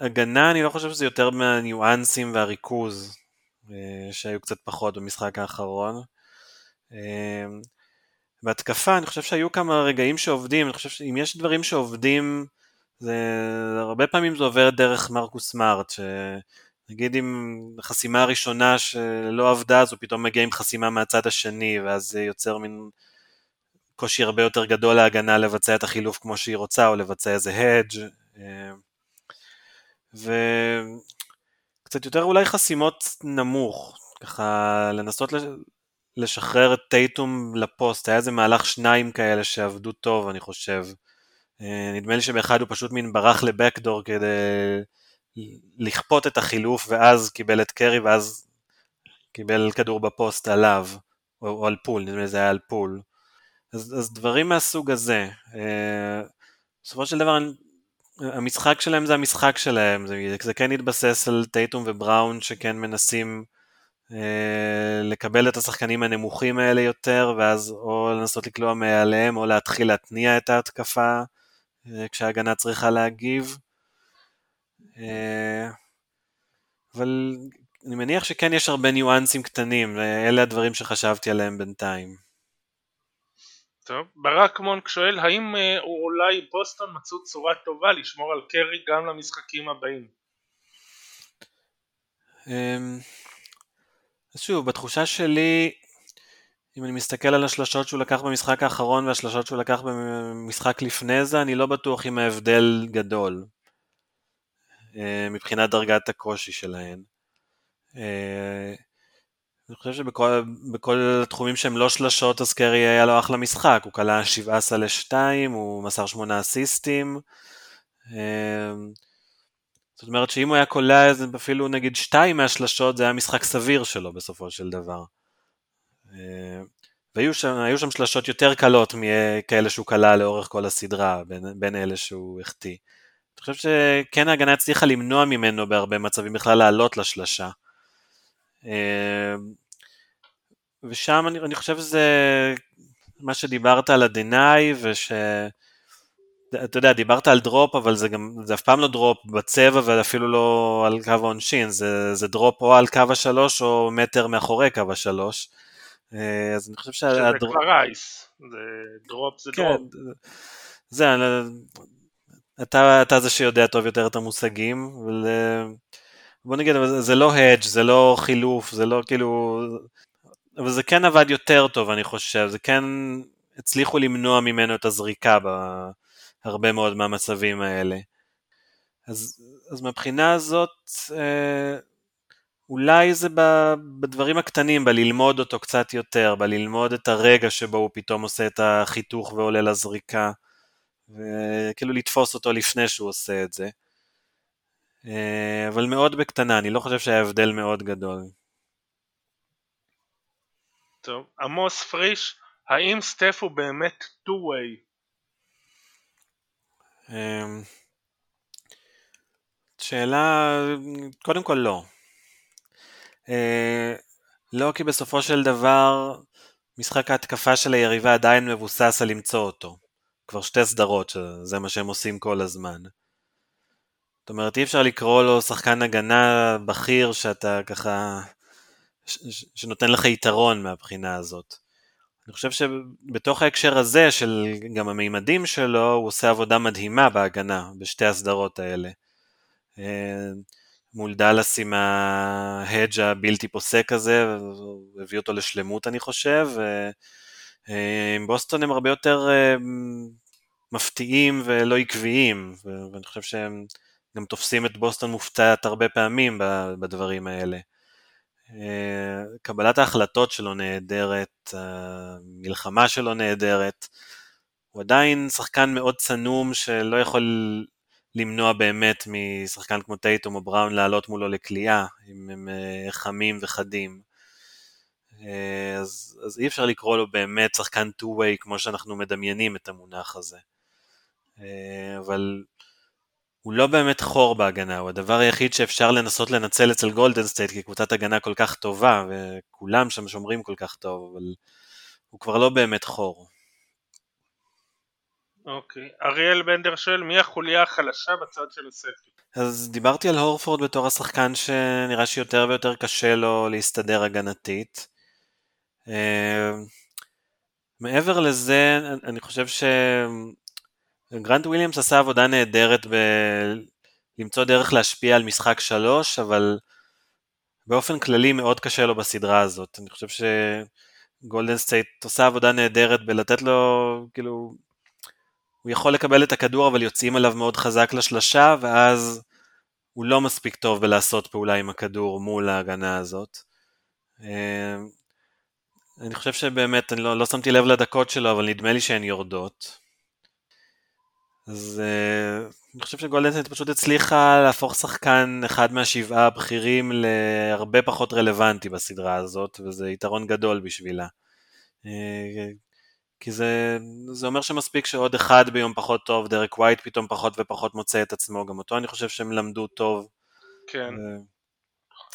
הגנה אני לא חושב שזה יותר מהניואנסים והריכוז אה, שהיו קצת פחות במשחק האחרון. אה, בהתקפה אני חושב שהיו כמה רגעים שעובדים, אני חושב שאם יש דברים שעובדים, זה הרבה פעמים זה עובר דרך מרקוס סמארט, שנגיד אם החסימה הראשונה שלא עבדה אז הוא פתאום מגיע עם חסימה מהצד השני ואז זה יוצר מין קושי הרבה יותר גדול להגנה לבצע את החילוף כמו שהיא רוצה או לבצע איזה הדג' וקצת יותר אולי חסימות נמוך, ככה לנסות לשחרר את טייטום לפוסט, היה איזה מהלך שניים כאלה שעבדו טוב אני חושב. אה, נדמה לי שבאחד הוא פשוט מין ברח ל backdoor כדי לכפות את החילוף ואז קיבל את קרי ואז קיבל כדור בפוסט עליו, או, או על פול, נדמה לי זה היה על פול. אז, אז דברים מהסוג הזה. אה, בסופו של דבר המשחק שלהם זה המשחק שלהם, זה, זה כן התבסס על טייטום ובראון שכן מנסים אה, לקבל את השחקנים הנמוכים האלה יותר, ואז או לנסות לקלוע מעליהם, או להתחיל להתניע את ההתקפה אה, כשההגנה צריכה להגיב. אה, אבל אני מניח שכן יש הרבה ניואנסים קטנים, ואלה הדברים שחשבתי עליהם בינתיים. טוב, ברק מונק שואל האם אולי בוסטון מצאו צורה טובה לשמור על קרי גם למשחקים הבאים? אמ, אז שוב, בתחושה שלי, אם אני מסתכל על השלשות שהוא לקח במשחק האחרון והשלשות שהוא לקח במשחק לפני זה, אני לא בטוח אם ההבדל גדול אה, מבחינת דרגת הקושי שלהן. אה, אני חושב שבכל התחומים שהם לא שלשות, אז קרי היה לו אחלה משחק, הוא כלה 17 ל-2, הוא מסר 8 אסיסטים. אה, זאת אומרת שאם הוא היה קולע אפילו נגיד שתיים מהשלשות זה היה משחק סביר שלו בסופו של דבר. אה, והיו שם, שם שלשות יותר קלות מכאלה שהוא קלע לאורך כל הסדרה, בין, בין אלה שהוא החטיא. חושב שכן ההגנה הצליחה למנוע ממנו בהרבה מצבים בכלל לעלות לשלשה. אה, ושם אני, אני חושב שזה מה שדיברת על ה deny, וש... אתה יודע, דיברת על drop, אבל זה גם, זה אף פעם לא drop בצבע ואפילו לא על קו העונשין, זה, זה drop או על קו השלוש או מטר מאחורי קו השלוש. אה, אז אני חושב שה drop... שזה כבר ice, זה drop זה כן, drop. זה, אתה, אתה זה שיודע טוב יותר את המושגים, אבל בוא נגיד, זה לא hedge, זה לא חילוף, זה לא כאילו... אבל זה כן עבד יותר טוב, אני חושב, זה כן הצליחו למנוע ממנו את הזריקה ב... הרבה מאוד מהמצבים האלה. אז, אז מהבחינה הזאת, אה, אולי זה בדברים הקטנים, בללמוד אותו קצת יותר, בללמוד את הרגע שבו הוא פתאום עושה את החיתוך ועולה לזריקה, וכאילו לתפוס אותו לפני שהוא עושה את זה. אה, אבל מאוד בקטנה, אני לא חושב שהיה הבדל מאוד גדול. טוב, עמוס פריש, האם סטף הוא באמת two-way? אמ, שאלה, קודם כל לא. אה, לא כי בסופו של דבר משחק ההתקפה של היריבה עדיין מבוסס על למצוא אותו. כבר שתי סדרות שזה מה שהם עושים כל הזמן. זאת אומרת אי אפשר לקרוא לו שחקן הגנה בכיר שאתה ככה, שנותן לך יתרון מהבחינה הזאת. אני חושב שבתוך ההקשר הזה של גם המימדים שלו, הוא עושה עבודה מדהימה בהגנה בשתי הסדרות האלה. אה, מול דאלאס עם ההדג' הבלתי פוסק הזה, הביא אותו לשלמות אני חושב, בוסטון הם הרבה יותר אה, מפתיעים ולא עקביים, ואני חושב שהם גם תופסים את בוסטון מופתעת הרבה פעמים בדברים האלה. אה, קבלת ההחלטות שלו נהדרת, המלחמה שלו נהדרת. הוא עדיין שחקן מאוד צנום שלא יכול למנוע באמת משחקן כמו טייטום או בראון לעלות מולו לכלייה, אם הם אה, חמים וחדים. אה, אז, אז אי אפשר לקרוא לו באמת שחקן two-way כמו שאנחנו מדמיינים את המונח הזה. אבל הוא לא באמת חור בהגנה, הוא הדבר היחיד שאפשר לנסות לנצל אצל גולדן סטייט כקבוצת הגנה כל כך טובה, וכולם שם שומרים כל כך טוב, אבל הוא כבר לא באמת חור. אוקיי, אריאל בנדר שואל מי החוליה החלשה בצד של הספר? אז דיברתי על הורפורד בתור השחקן שנראה שיותר ויותר קשה לו להסתדר הגנתית. אה, מעבר לזה, אני חושב שגרנט וויליאמס עשה עבודה נהדרת ב... למצוא דרך להשפיע על משחק שלוש, אבל באופן כללי מאוד קשה לו בסדרה הזאת. אני חושב שגולדן סטייט עושה עבודה נהדרת בלתת לו, כאילו, הוא יכול לקבל את הכדור אבל יוצאים עליו מאוד חזק לשלשה, ואז הוא לא מספיק טוב בלעשות פעולה עם הכדור מול ההגנה הזאת. אני חושב שבאמת, אני לא, לא שמתי לב לדקות שלו, אבל נדמה לי שהן יורדות. אז uh, אני חושב שגולדנסט פשוט הצליחה להפוך שחקן אחד מהשבעה הבכירים להרבה פחות רלוונטי בסדרה הזאת, וזה יתרון גדול בשבילה. Uh, כי זה, זה אומר שמספיק שעוד אחד ביום פחות טוב, דרק ווייט פתאום פחות ופחות מוצא את עצמו, גם אותו אני חושב שהם למדו טוב. כן. ו...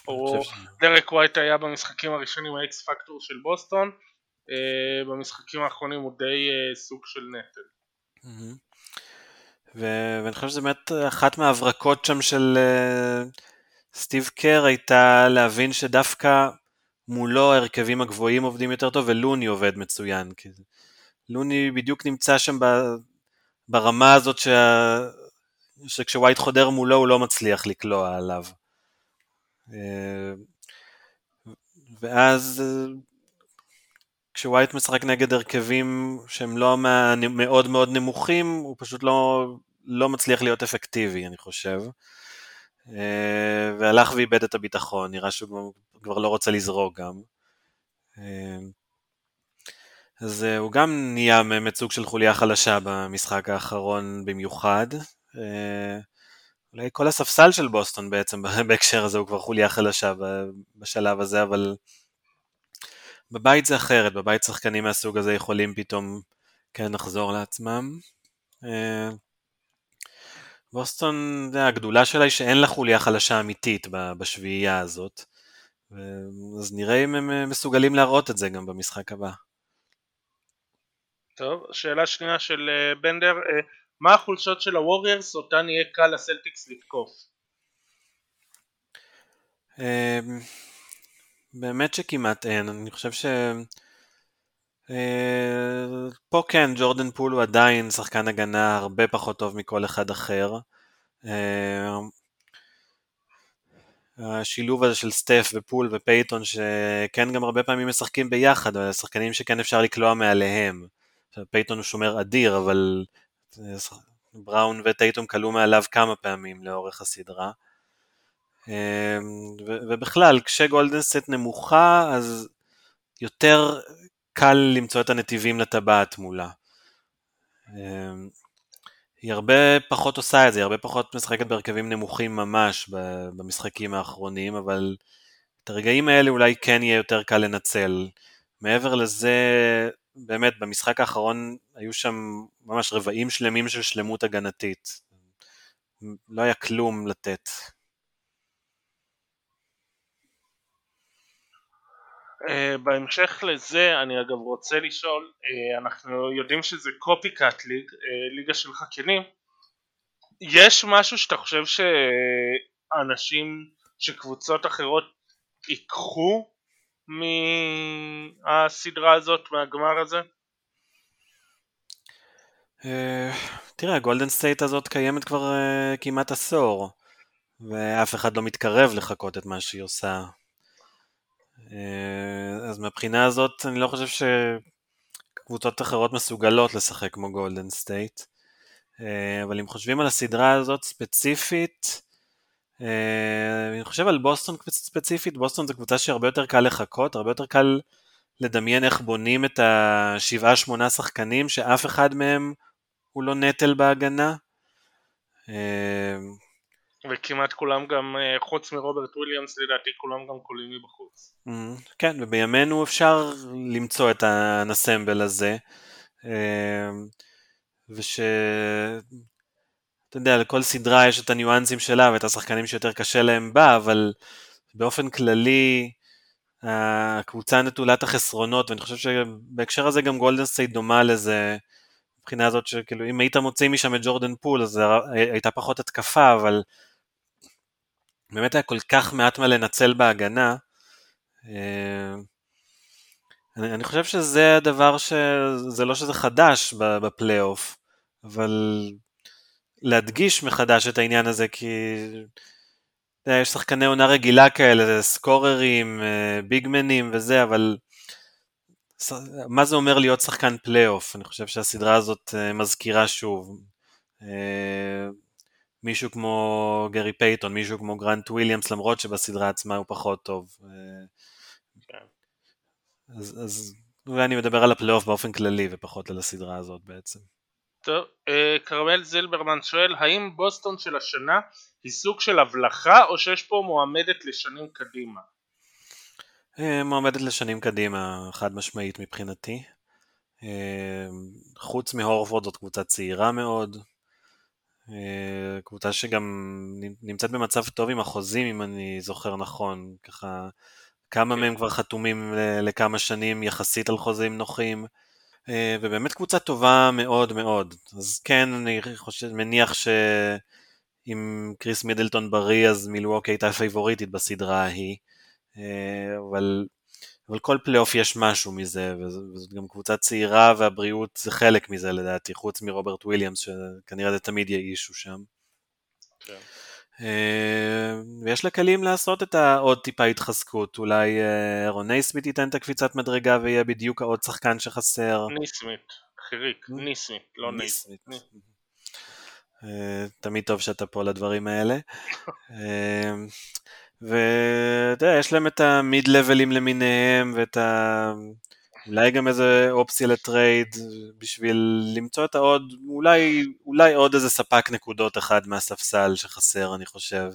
או. דרק ווייט היה במשחקים הראשונים ה X factor של בוסטון, אה, במשחקים האחרונים הוא די אה, סוג של נטל. ו- ואני חושב שזה באמת אחת מההברקות שם של אה, סטיב קר הייתה להבין שדווקא מולו ההרכבים הגבוהים עובדים יותר טוב ולוני עובד מצוין. כי לוני בדיוק נמצא שם ב- ברמה הזאת שה... שכשווייט חודר מולו הוא לא מצליח לקלוע עליו. אה, ואז כשווייט משחק נגד הרכבים שהם לא מאוד מאוד נמוכים, הוא פשוט לא, לא מצליח להיות אפקטיבי, אני חושב. אה, והלך ואיבד את הביטחון, נראה שהוא כבר לא רוצה לזרוק גם. אה, אז אה, הוא גם נהיה באמת סוג של חוליה חלשה במשחק האחרון במיוחד. אולי כל הספסל של בוסטון בעצם בהקשר הזה הוא כבר חוליה חלשה בשלב הזה, אבל בבית זה אחרת, בבית שחקנים מהסוג הזה יכולים פתאום כן לחזור לעצמם. אה, בוסטון, הגדולה שלה היא שאין לה חוליה חלשה אמיתית בשביעייה הזאת, אז נראה אם הם אה, מסוגלים להראות את זה גם במשחק הבא. טוב, שאלה שנייה של אה, בנדר, מה החולשות של הווריירס אותן יהיה קל לסלטיקס לתקוף? באמת שכמעט אין, אני חושב ש... אה, פה כן, ג'ורדן פול הוא עדיין שחקן הגנה הרבה פחות טוב מכל אחד אחר. אה, השילוב הזה של סטף ופול ופייתון שכן גם הרבה פעמים משחקים ביחד, אבל שחקנים שכן אפשר לקלוע מעליהם. פייתון הוא שומר אדיר, אבל בראון וטייטום קלעו מעליו כמה פעמים לאורך הסדרה. אמ, ובכלל, כשגולדן סטייט נמוכה, אז יותר קל למצוא את הנתיבים לטבעת מולה. אמ, היא הרבה פחות עושה את זה, היא הרבה פחות משחקת בהרכבים נמוכים ממש במשחקים האחרונים, אבל את הרגעים האלה אולי כן יהיה יותר קל לנצל. מעבר לזה, באמת, במשחק האחרון היו שם ממש רבעים שלמים של שלמות הגנתית. לא היה כלום לתת. Uh, בהמשך לזה אני אגב רוצה לשאול, uh, אנחנו יודעים שזה קופי קאט ליג, uh, ליגה של חקיינים, יש משהו שאתה חושב שאנשים, שקבוצות אחרות ייקחו מהסדרה הזאת, מהגמר הזה? אה, תראה, הגולדן סטייט הזאת קיימת כבר אה, כמעט עשור, ואף אחד לא מתקרב לחקות את מה שהיא עושה. אה, אז מהבחינה הזאת אני לא חושב שקבוצות אחרות מסוגלות לשחק כמו גולדן סטייט. אה, אבל אם חושבים על הסדרה הזאת ספציפית, אה, אני חושב על בוסטון ספציפית, בוסטון זו קבוצה שהרבה יותר קל לחכות, הרבה יותר קל לדמיין איך בונים את השבעה שמונה שחקנים שאף אחד מהם הוא לא נטל בהגנה. וכמעט כולם גם, אה, חוץ מרוברט וויליאמס לדעתי, כולם גם קולים מבחוץ. כן, ובימינו אפשר למצוא את הנסמבל הזה, אה, וש... אתה יודע, לכל סדרה יש את הניואנסים שלה ואת השחקנים שיותר קשה להם בה, אבל באופן כללי הקבוצה נטולת החסרונות, ואני חושב שבהקשר הזה גם גולדן סטייט דומה לזה, מבחינה הזאת שכאילו אם היית מוציא משם את ג'ורדן פול אז הייתה פחות התקפה, אבל באמת היה כל כך מעט מה לנצל בהגנה, אה, אני, אני חושב שזה הדבר ש... זה לא שזה חדש בפלייאוף, אבל להדגיש מחדש את העניין הזה, כי יש שחקני עונה רגילה כאלה, סקוררים, אה, ביגמנים וזה, אבל מה זה אומר להיות שחקן פלייאוף? אני חושב שהסדרה הזאת אה, מזכירה שוב. אה, מישהו כמו גרי פייתון, מישהו כמו גרנט וויליאמס, למרות שבסדרה עצמה הוא פחות טוב. כן. אז, אז אולי אני מדבר על הפלייאוף באופן כללי ופחות על הסדרה הזאת בעצם. טוב, כרמל זילברמן שואל, האם בוסטון של השנה היא סוג של הבלחה או שיש פה מועמדת לשנים קדימה? אה, מועמדת לשנים קדימה, חד משמעית מבחינתי. אה, חוץ מהורפורד זאת קבוצה צעירה מאוד, אה, קבוצה שגם נמצאת במצב טוב עם החוזים אם אני זוכר נכון, ככה כמה מהם כבר חתומים לכמה שנים יחסית על חוזים נוחים, ובאמת קבוצה טובה מאוד מאוד. אז כן, אני חושב, מניח שאם קריס מידלטון בריא אז מילווקי הייתה פייבוריטית בסדרה ההיא. אה, אבל, אבל כל פלייאוף יש משהו מזה, וזאת גם קבוצה צעירה והבריאות זה חלק מזה לדעתי, חוץ מרוברט וויליאמס שכנראה זה תמיד יהיה issue שם. כן. אה, ויש לה כלים לעשות את העוד טיפה התחזקות, אולי ארון נייסמית ייתן את הקפיצת מדרגה ויהיה בדיוק העוד שחקן שחסר. ניסמית, חיריק, ניסמית, לא נייסמית. אה, תמיד טוב שאתה פה לדברים האלה. ואתה יודע, יש להם את ה mid-level ים למיניהם, ואת ה... אולי גם איזה אופציה לטרייד בשביל למצוא את העוד, אולי, אולי עוד איזה ספק נקודות אחד מהספסל שחסר, אני חושב.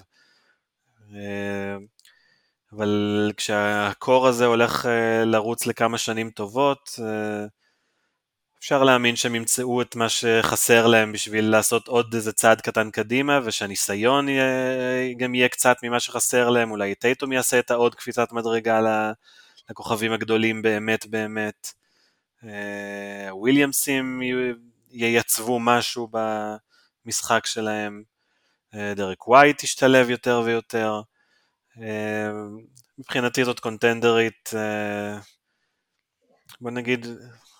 אה, אבל כשהקור הזה הולך אה, לרוץ לכמה שנים טובות, אה, אפשר להאמין שהם ימצאו את מה שחסר להם בשביל לעשות עוד איזה צעד קטן קדימה, ושהניסיון יהיה, גם יהיה קצת ממה שחסר להם, אולי טייטום יעשה את העוד קפיצת מדרגה לכוכבים הגדולים באמת באמת. אה, וויליאמסים ייצבו משהו במשחק שלהם, אה, דרק ווייט ישתלב יותר ויותר. אה, מבחינתי זאת קונטנדרית, בוא נגיד,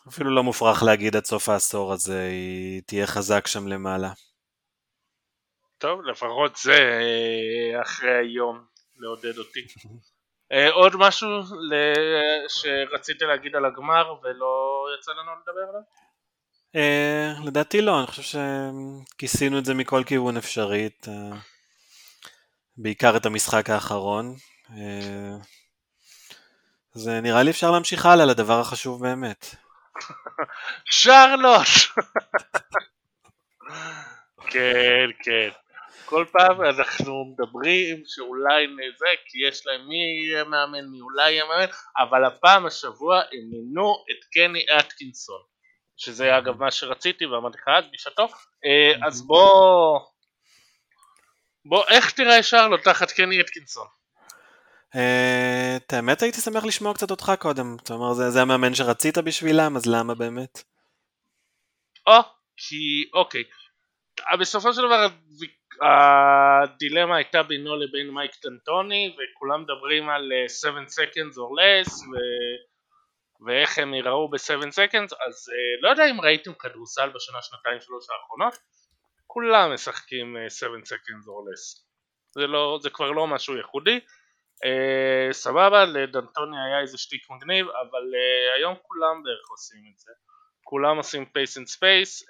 אפילו לא מופרך להגיד עד סוף העשור הזה, היא תהיה חזק שם למעלה. טוב, לפחות זה אחרי היום לעודד אותי. אה, עוד משהו שרצית להגיד על הגמר ולא יצא לנו לדבר עליו? אה, לדעתי לא, אני חושב שכיסינו את זה מכל כיוון אפשרי, בעיקר את המשחק האחרון. אז נראה לי אפשר להמשיך הלאה לדבר החשוב באמת. שרלוט! כן, כן. כל פעם אנחנו מדברים שאולי נזה, כי יש להם מי יהיה מאמן, מי אולי יהיה מאמן, אבל הפעם השבוע הם מינו את קני אטקינסון, שזה אגב מה שרציתי ואמרתי לך אז בשעתו, אה, אז בוא... בוא, איך תראה שרלוט תחת קני אטקינסון? אה, את האמת הייתי שמח לשמוע קצת אותך קודם, אתה אומר זה, זה המאמן שרצית בשבילם, אז למה באמת? או, כי אוקיי, בסופו של דבר הדילמה הייתה בינו לבין מייק טנטוני וכולם מדברים על 7 seconds or less ו... ואיך הם יראו ב-7 seconds אז אה, לא יודע אם ראיתם כדורסל בשנה שנתיים שלוש האחרונות כולם משחקים 7 אה, seconds or less זה, לא, זה כבר לא משהו ייחודי אה, סבבה, לדנטוני היה איזה שטיק מגניב, אבל אה, היום כולם בערך עושים את זה. כולם עושים pace and space.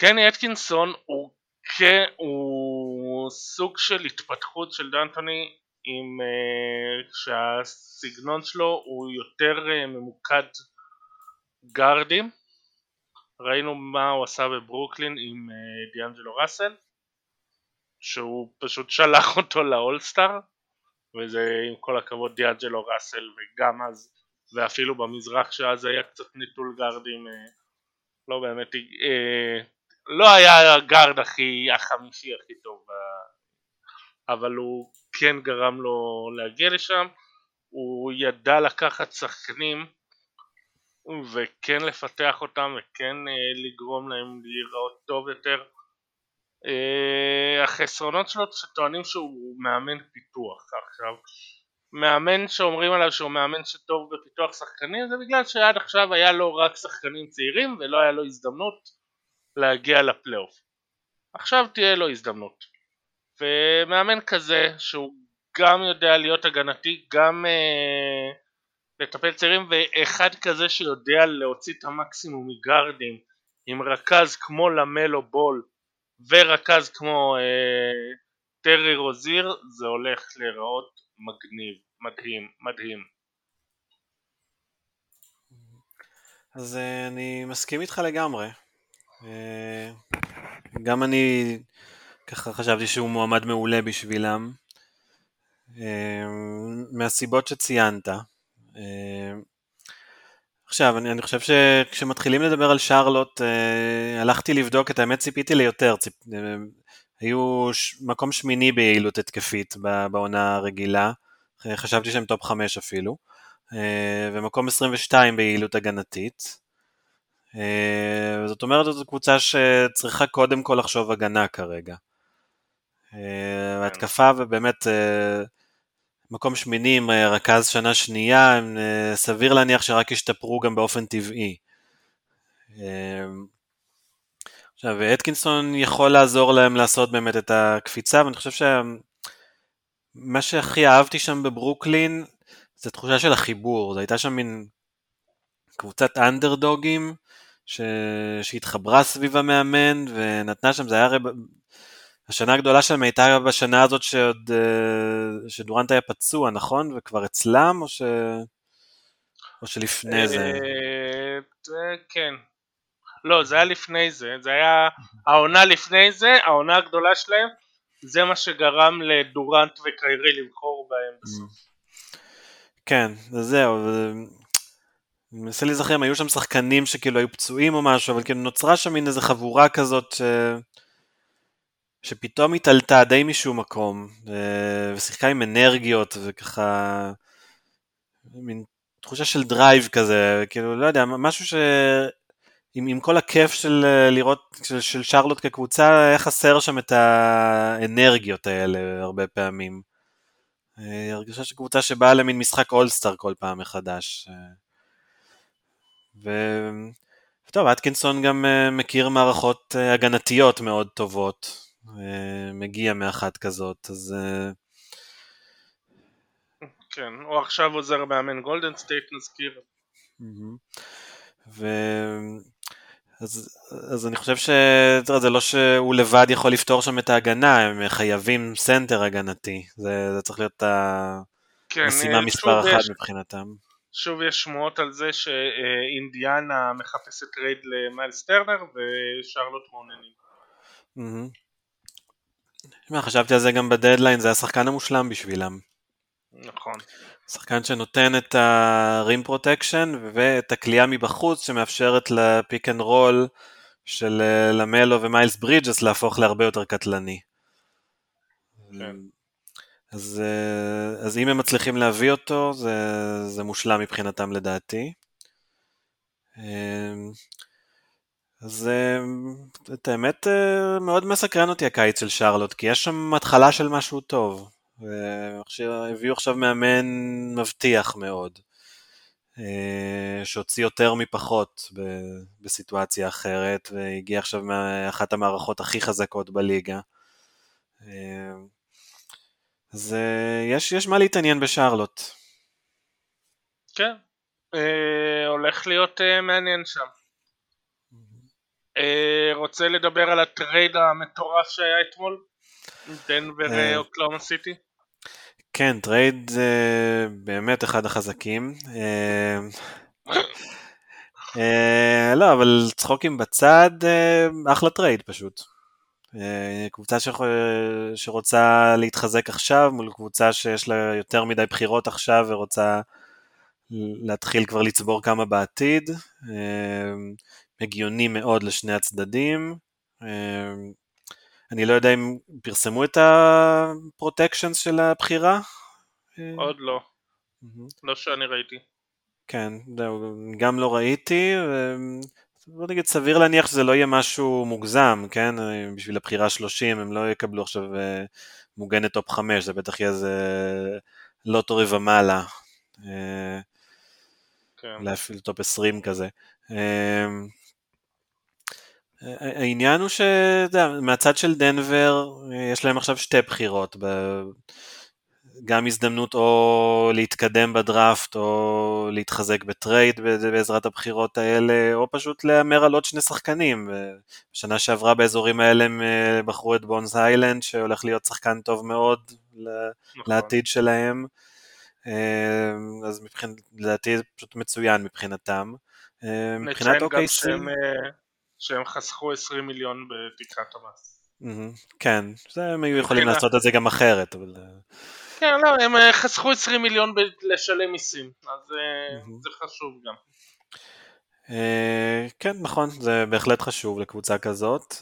קני אטקינסון הוא, כן, הוא סוג של התפתחות של דנטוני עם uh, שהסגנון שלו הוא יותר uh, ממוקד גארדים. ראינו מה הוא עשה בברוקלין עם uh, דיאנג'לו ראסל שהוא פשוט שלח אותו לאולסטאר וזה עם כל הכבוד דיאג'לו ראסל וגם אז ואפילו במזרח שאז היה קצת נטול גארדים אה, לא באמת אה, לא היה הגארד הכי החמישי הכי טוב אבל הוא כן גרם לו להגיע לשם. הוא ידע לקחת שחקנים וכן לפתח אותם וכן אה, לגרום להם להיראות טוב יותר. אה, החסרונות שלו שטוענים שהוא מאמן פיתוח. עכשיו מאמן שאומרים עליו שהוא מאמן שטוב בפיתוח שחקנים זה בגלל שעד עכשיו היה לו רק שחקנים צעירים ולא היה לו הזדמנות להגיע לפלייאוף. עכשיו תהיה לו הזדמנות. ומאמן כזה שהוא גם יודע להיות הגנתי, גם אה, לטפל צעירים ואחד כזה שיודע להוציא את המקסימום מגארדים עם רכז כמו למלו בול ורכז כמו אה, טרי רוזיר זה הולך להיראות מגניב, מדהים, מדהים. אז uh, אני מסכים איתך לגמרי. Uh, גם אני ככה חשבתי שהוא מועמד מעולה בשבילם. Uh, מהסיבות שציינת. Uh, עכשיו, אני, אני חושב שכשמתחילים לדבר על שרלוט, uh, הלכתי לבדוק, את האמת ציפיתי ליותר. ציפ... Uh, היו ש... מקום שמיני ביעילות התקפית בעונה הרגילה, חשבתי שהם top 5 אפילו, אה, ומקום 22 ביעילות הגנתית. אה, זאת אומרת, זו קבוצה שצריכה קודם כל לחשוב הגנה כרגע. אה, ההתקפה ובאמת מקום שמיני עם רכז שנה שנייה, סביר להניח שרק ישתפרו גם באופן טבעי. עכשיו, אתקינסון יכול לעזור להם לעשות באמת את הקפיצה, ואני חושב שמה שהכי אהבתי שם בברוקלין זה תחושה של החיבור, זו הייתה שם מין קבוצת אנדרדוגים ש... שהתחברה סביב המאמן ונתנה שם, זה היה הרי... השנה הגדולה שלהם הייתה בשנה הזאת שעוד... אה, שדורנט היה פצוע, נכון? וכבר אצלם, או, ש... או שלפני זה? אה, כן, לא, זה היה לפני זה, זה היה העונה לפני זה, העונה הגדולה שלהם, זה מה שגרם לדורנט וקיירי לבחור בהם בסוף. כן, זהו, אני מנסה להיזכר אם היו שם שחקנים שכאילו היו פצועים או משהו, אבל כאילו נוצרה שם מין איזה חבורה כזאת ש... שפתאום התעלתה די משום מקום, ושיחקה עם אנרגיות וככה, מין תחושה של drive כזה, כאילו, לא יודע, משהו ש... עם, עם כל הכיף של אה, לראות, של, של שרלוט כקבוצה, היה חסר שם את האנרגיות האלה הרבה פעמים. אה, הרגשה של קבוצה שבאה למין משחק אולסטאר כל פעם מחדש. אה. ו... טוב, אטקינסון גם מכיר מערכות הגנתיות מאוד טובות, מגיע מאחת כזאת, אז... כן, הוא עכשיו עוזר מאמן גולדן סטייט נזכיר. ו... אז, אז אני חושב שזה לא שהוא לבד יכול לפתור שם את ההגנה, הם חייבים סנטר הגנתי, זה, זה צריך להיות המשימה כן, מספר אחת יש, מבחינתם. שוב יש שמועות על זה שאינדיאנה מחפשת טרייד למיילס טרנר ושרלוט מעוניינים. Mm-hmm. חשבתי על זה גם בדדליין, זה השחקן המושלם בשבילם. נכון. שחקן שנותן את ה-rim protection ואת הקליעה מבחוץ שמאפשרת ל pick and roll של אה, למלו ומיילס ברידג'ס להפוך להרבה יותר קטלני. כן. אז, אה, אז אם הם מצליחים להביא אותו זה, זה מושלם מבחינתם לדעתי. אה, אז את האמת מאוד מסקרן אותי הקיץ של שרלוט כי יש שם התחלה של משהו טוב. והביאו עכשיו מאמן מבטיח מאוד, אה, שהוציא יותר מפחות בסיטואציה אחרת, והגיע עכשיו מאחת המערכות הכי חזקות בליגה. אה, אז אה, יש, יש מה להתעניין בשרלוט. כן, הולך להיות מעניין שם. רוצה לדבר על הטרייד המטורף שהיה אתמול? דנבר אוקלהומה סיטי? כן, טרייד זה באמת אחד החזקים. אה, אה, לא, אבל צחוקים בצד, אה, אחלה טרייד פשוט. קבוצה שרוצה להתחזק עכשיו מול קבוצה שיש לה יותר מדי בחירות עכשיו ורוצה להתחיל כבר לצבור כמה בעתיד. הגיוני מאוד לשני הצדדים. אני לא יודע אם פרסמו את ה protections של הבחירה? עוד לא. לא שאני ראיתי. כן, זהו, גם לא ראיתי, בוא נגיד סביר להניח שזה לא יהיה משהו מוגזם, כן? בשביל הבחירה 30 הם לא יקבלו עכשיו אה, מוגנת top 5, זה בטח יהיה איזה lottery ומעלה. כן. אולי אפילו top 20 כזה. העניין הוא שמהצד של דנבר יש להם עכשיו שתי בחירות, גם הזדמנות או להתקדם בדראפט או להתחזק בטרייד בעזרת הבחירות האלה, או פשוט להמר על עוד שני שחקנים. בשנה שעברה באזורים האלה הם אה, בחרו את בונס היילנד, שהולך להיות שחקן טוב מאוד נכון. לעתיד שלהם. אה, אז מבחינת, לדעתי זה פשוט מצוין מבחינתם. אה, מבחינת אוקיי שהם, שהם חסכו 20 מיליון בתקרת המס. כן, הם היו יכולים לעשות את זה גם אחרת, אבל... כן, לא, הם אה, חסכו 20 מיליון לשלם מיסים, אז mm-hmm. זה חשוב גם. כן, נכון, זה בהחלט חשוב לקבוצה כזאת.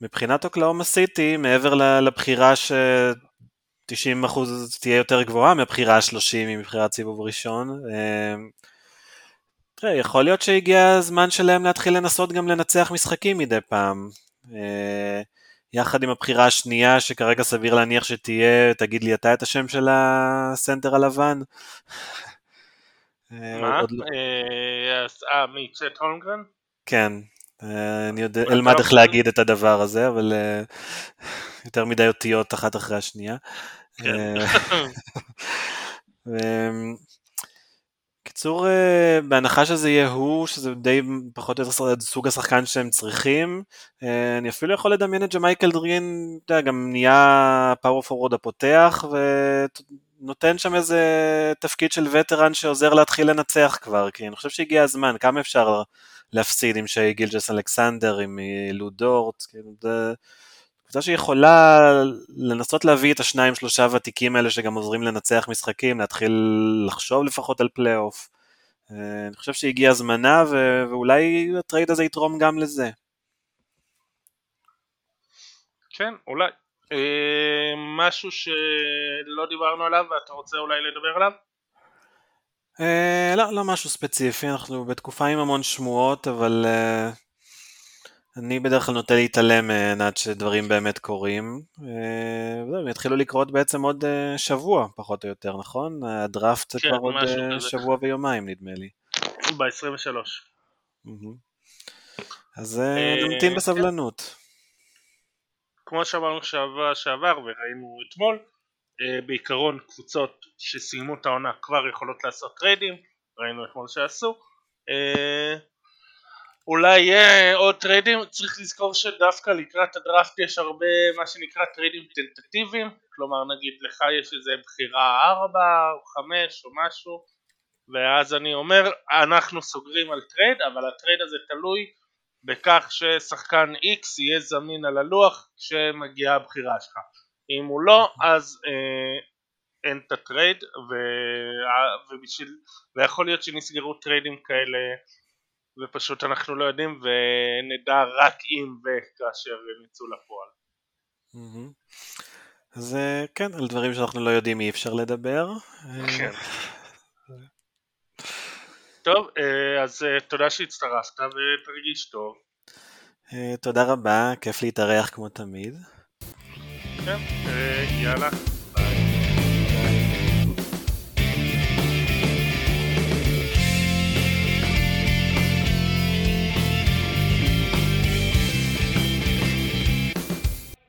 מבחינת אוקלאומה סיטי, מעבר לבחירה ש-90% תהיה יותר גבוהה מהבחירה ה-30 מבחירת סיבוב ראשון, תראה, יכול להיות שהגיע הזמן שלהם להתחיל לנסות גם לנצח משחקים מדי פעם. Uh, יחד עם הבחירה השנייה שכרגע סביר להניח שתהיה, תגיד לי אתה את השם של הסנטר הלבן. מה? לא- אה, אה, מי? צ'ט הולמגרן? כן, אה, אני יודע, אלמד איך להגיד את הדבר הזה, אבל אה, יותר מדי אותיות אחת אחרי השנייה. בקיצור, אה, בהנחה שזה יהיה הוא, שזה די פחות או יותר סוג השחקן שהם צריכים, אה, אני אפילו יכול לדמיין את ג'מייקל גרין, אתה יודע, גם נהיה power forward הפותח, ונותן שם איזה תפקיד של veteran שעוזר להתחיל לנצח כבר, כי אני חושב שהגיע הזמן, כמה אפשר להפסיד עם שי גילג'ס אלכסנדר, עם לו דורט, כאילו, זה... קבוצה שיכולה לנסות להביא את השניים שלושה ותיקים האלה שגם עוזרים לנצח משחקים, להתחיל לחשוב לפחות על פלייאוף. אה, אני חושב שהגיע הזמנה ו- ואולי הטרייד הזה יתרום גם לזה. כן, אולי. אה, משהו שלא דיברנו עליו ואתה רוצה אולי לדבר עליו? אה, לא, לא משהו ספציפי, אנחנו בתקופה עם המון שמועות, אבל אה, אני בדרך כלל נוטה להתעלם מהן עד שדברים באמת קורים. אה, הם יתחילו לקרות בעצם עוד אה, שבוע, פחות או יותר, נכון? הדראפט זה כן, כבר עוד אה, שבוע ויומיים נדמה לי. ב-23. אז נמתין בסבלנות. כמו שאמרנו שבוע שעבר וראינו אתמול, בעיקרון קבוצות שסיימו את העונה כבר יכולות לעשות טריידים, ראינו אתמול שעשו. אולי יהיה עוד טריידים, צריך לזכור שדווקא לקראת הדראפט יש הרבה מה שנקרא טריידים טנטטיביים, כלומר נגיד לך יש איזה בחירה 4 או 5 או משהו ואז אני אומר אנחנו סוגרים על טרייד אבל הטרייד הזה תלוי בכך ששחקן X יהיה זמין על הלוח כשמגיעה הבחירה שלך. אם הוא לא אז אה, אין את הטרייד ו... ובשביל... ויכול להיות שנסגרו טריידים כאלה ופשוט אנחנו לא יודעים ונדע רק אם וכאשר הם יצאו לפועל. אז אה, כן, על דברים שאנחנו לא יודעים אי אפשר לדבר. כן. טוב, אה, אז אה, תודה שהצטרפת ותרגיש טוב. תודה רבה, כיף להתארח כמו תמיד. כן, יאללה,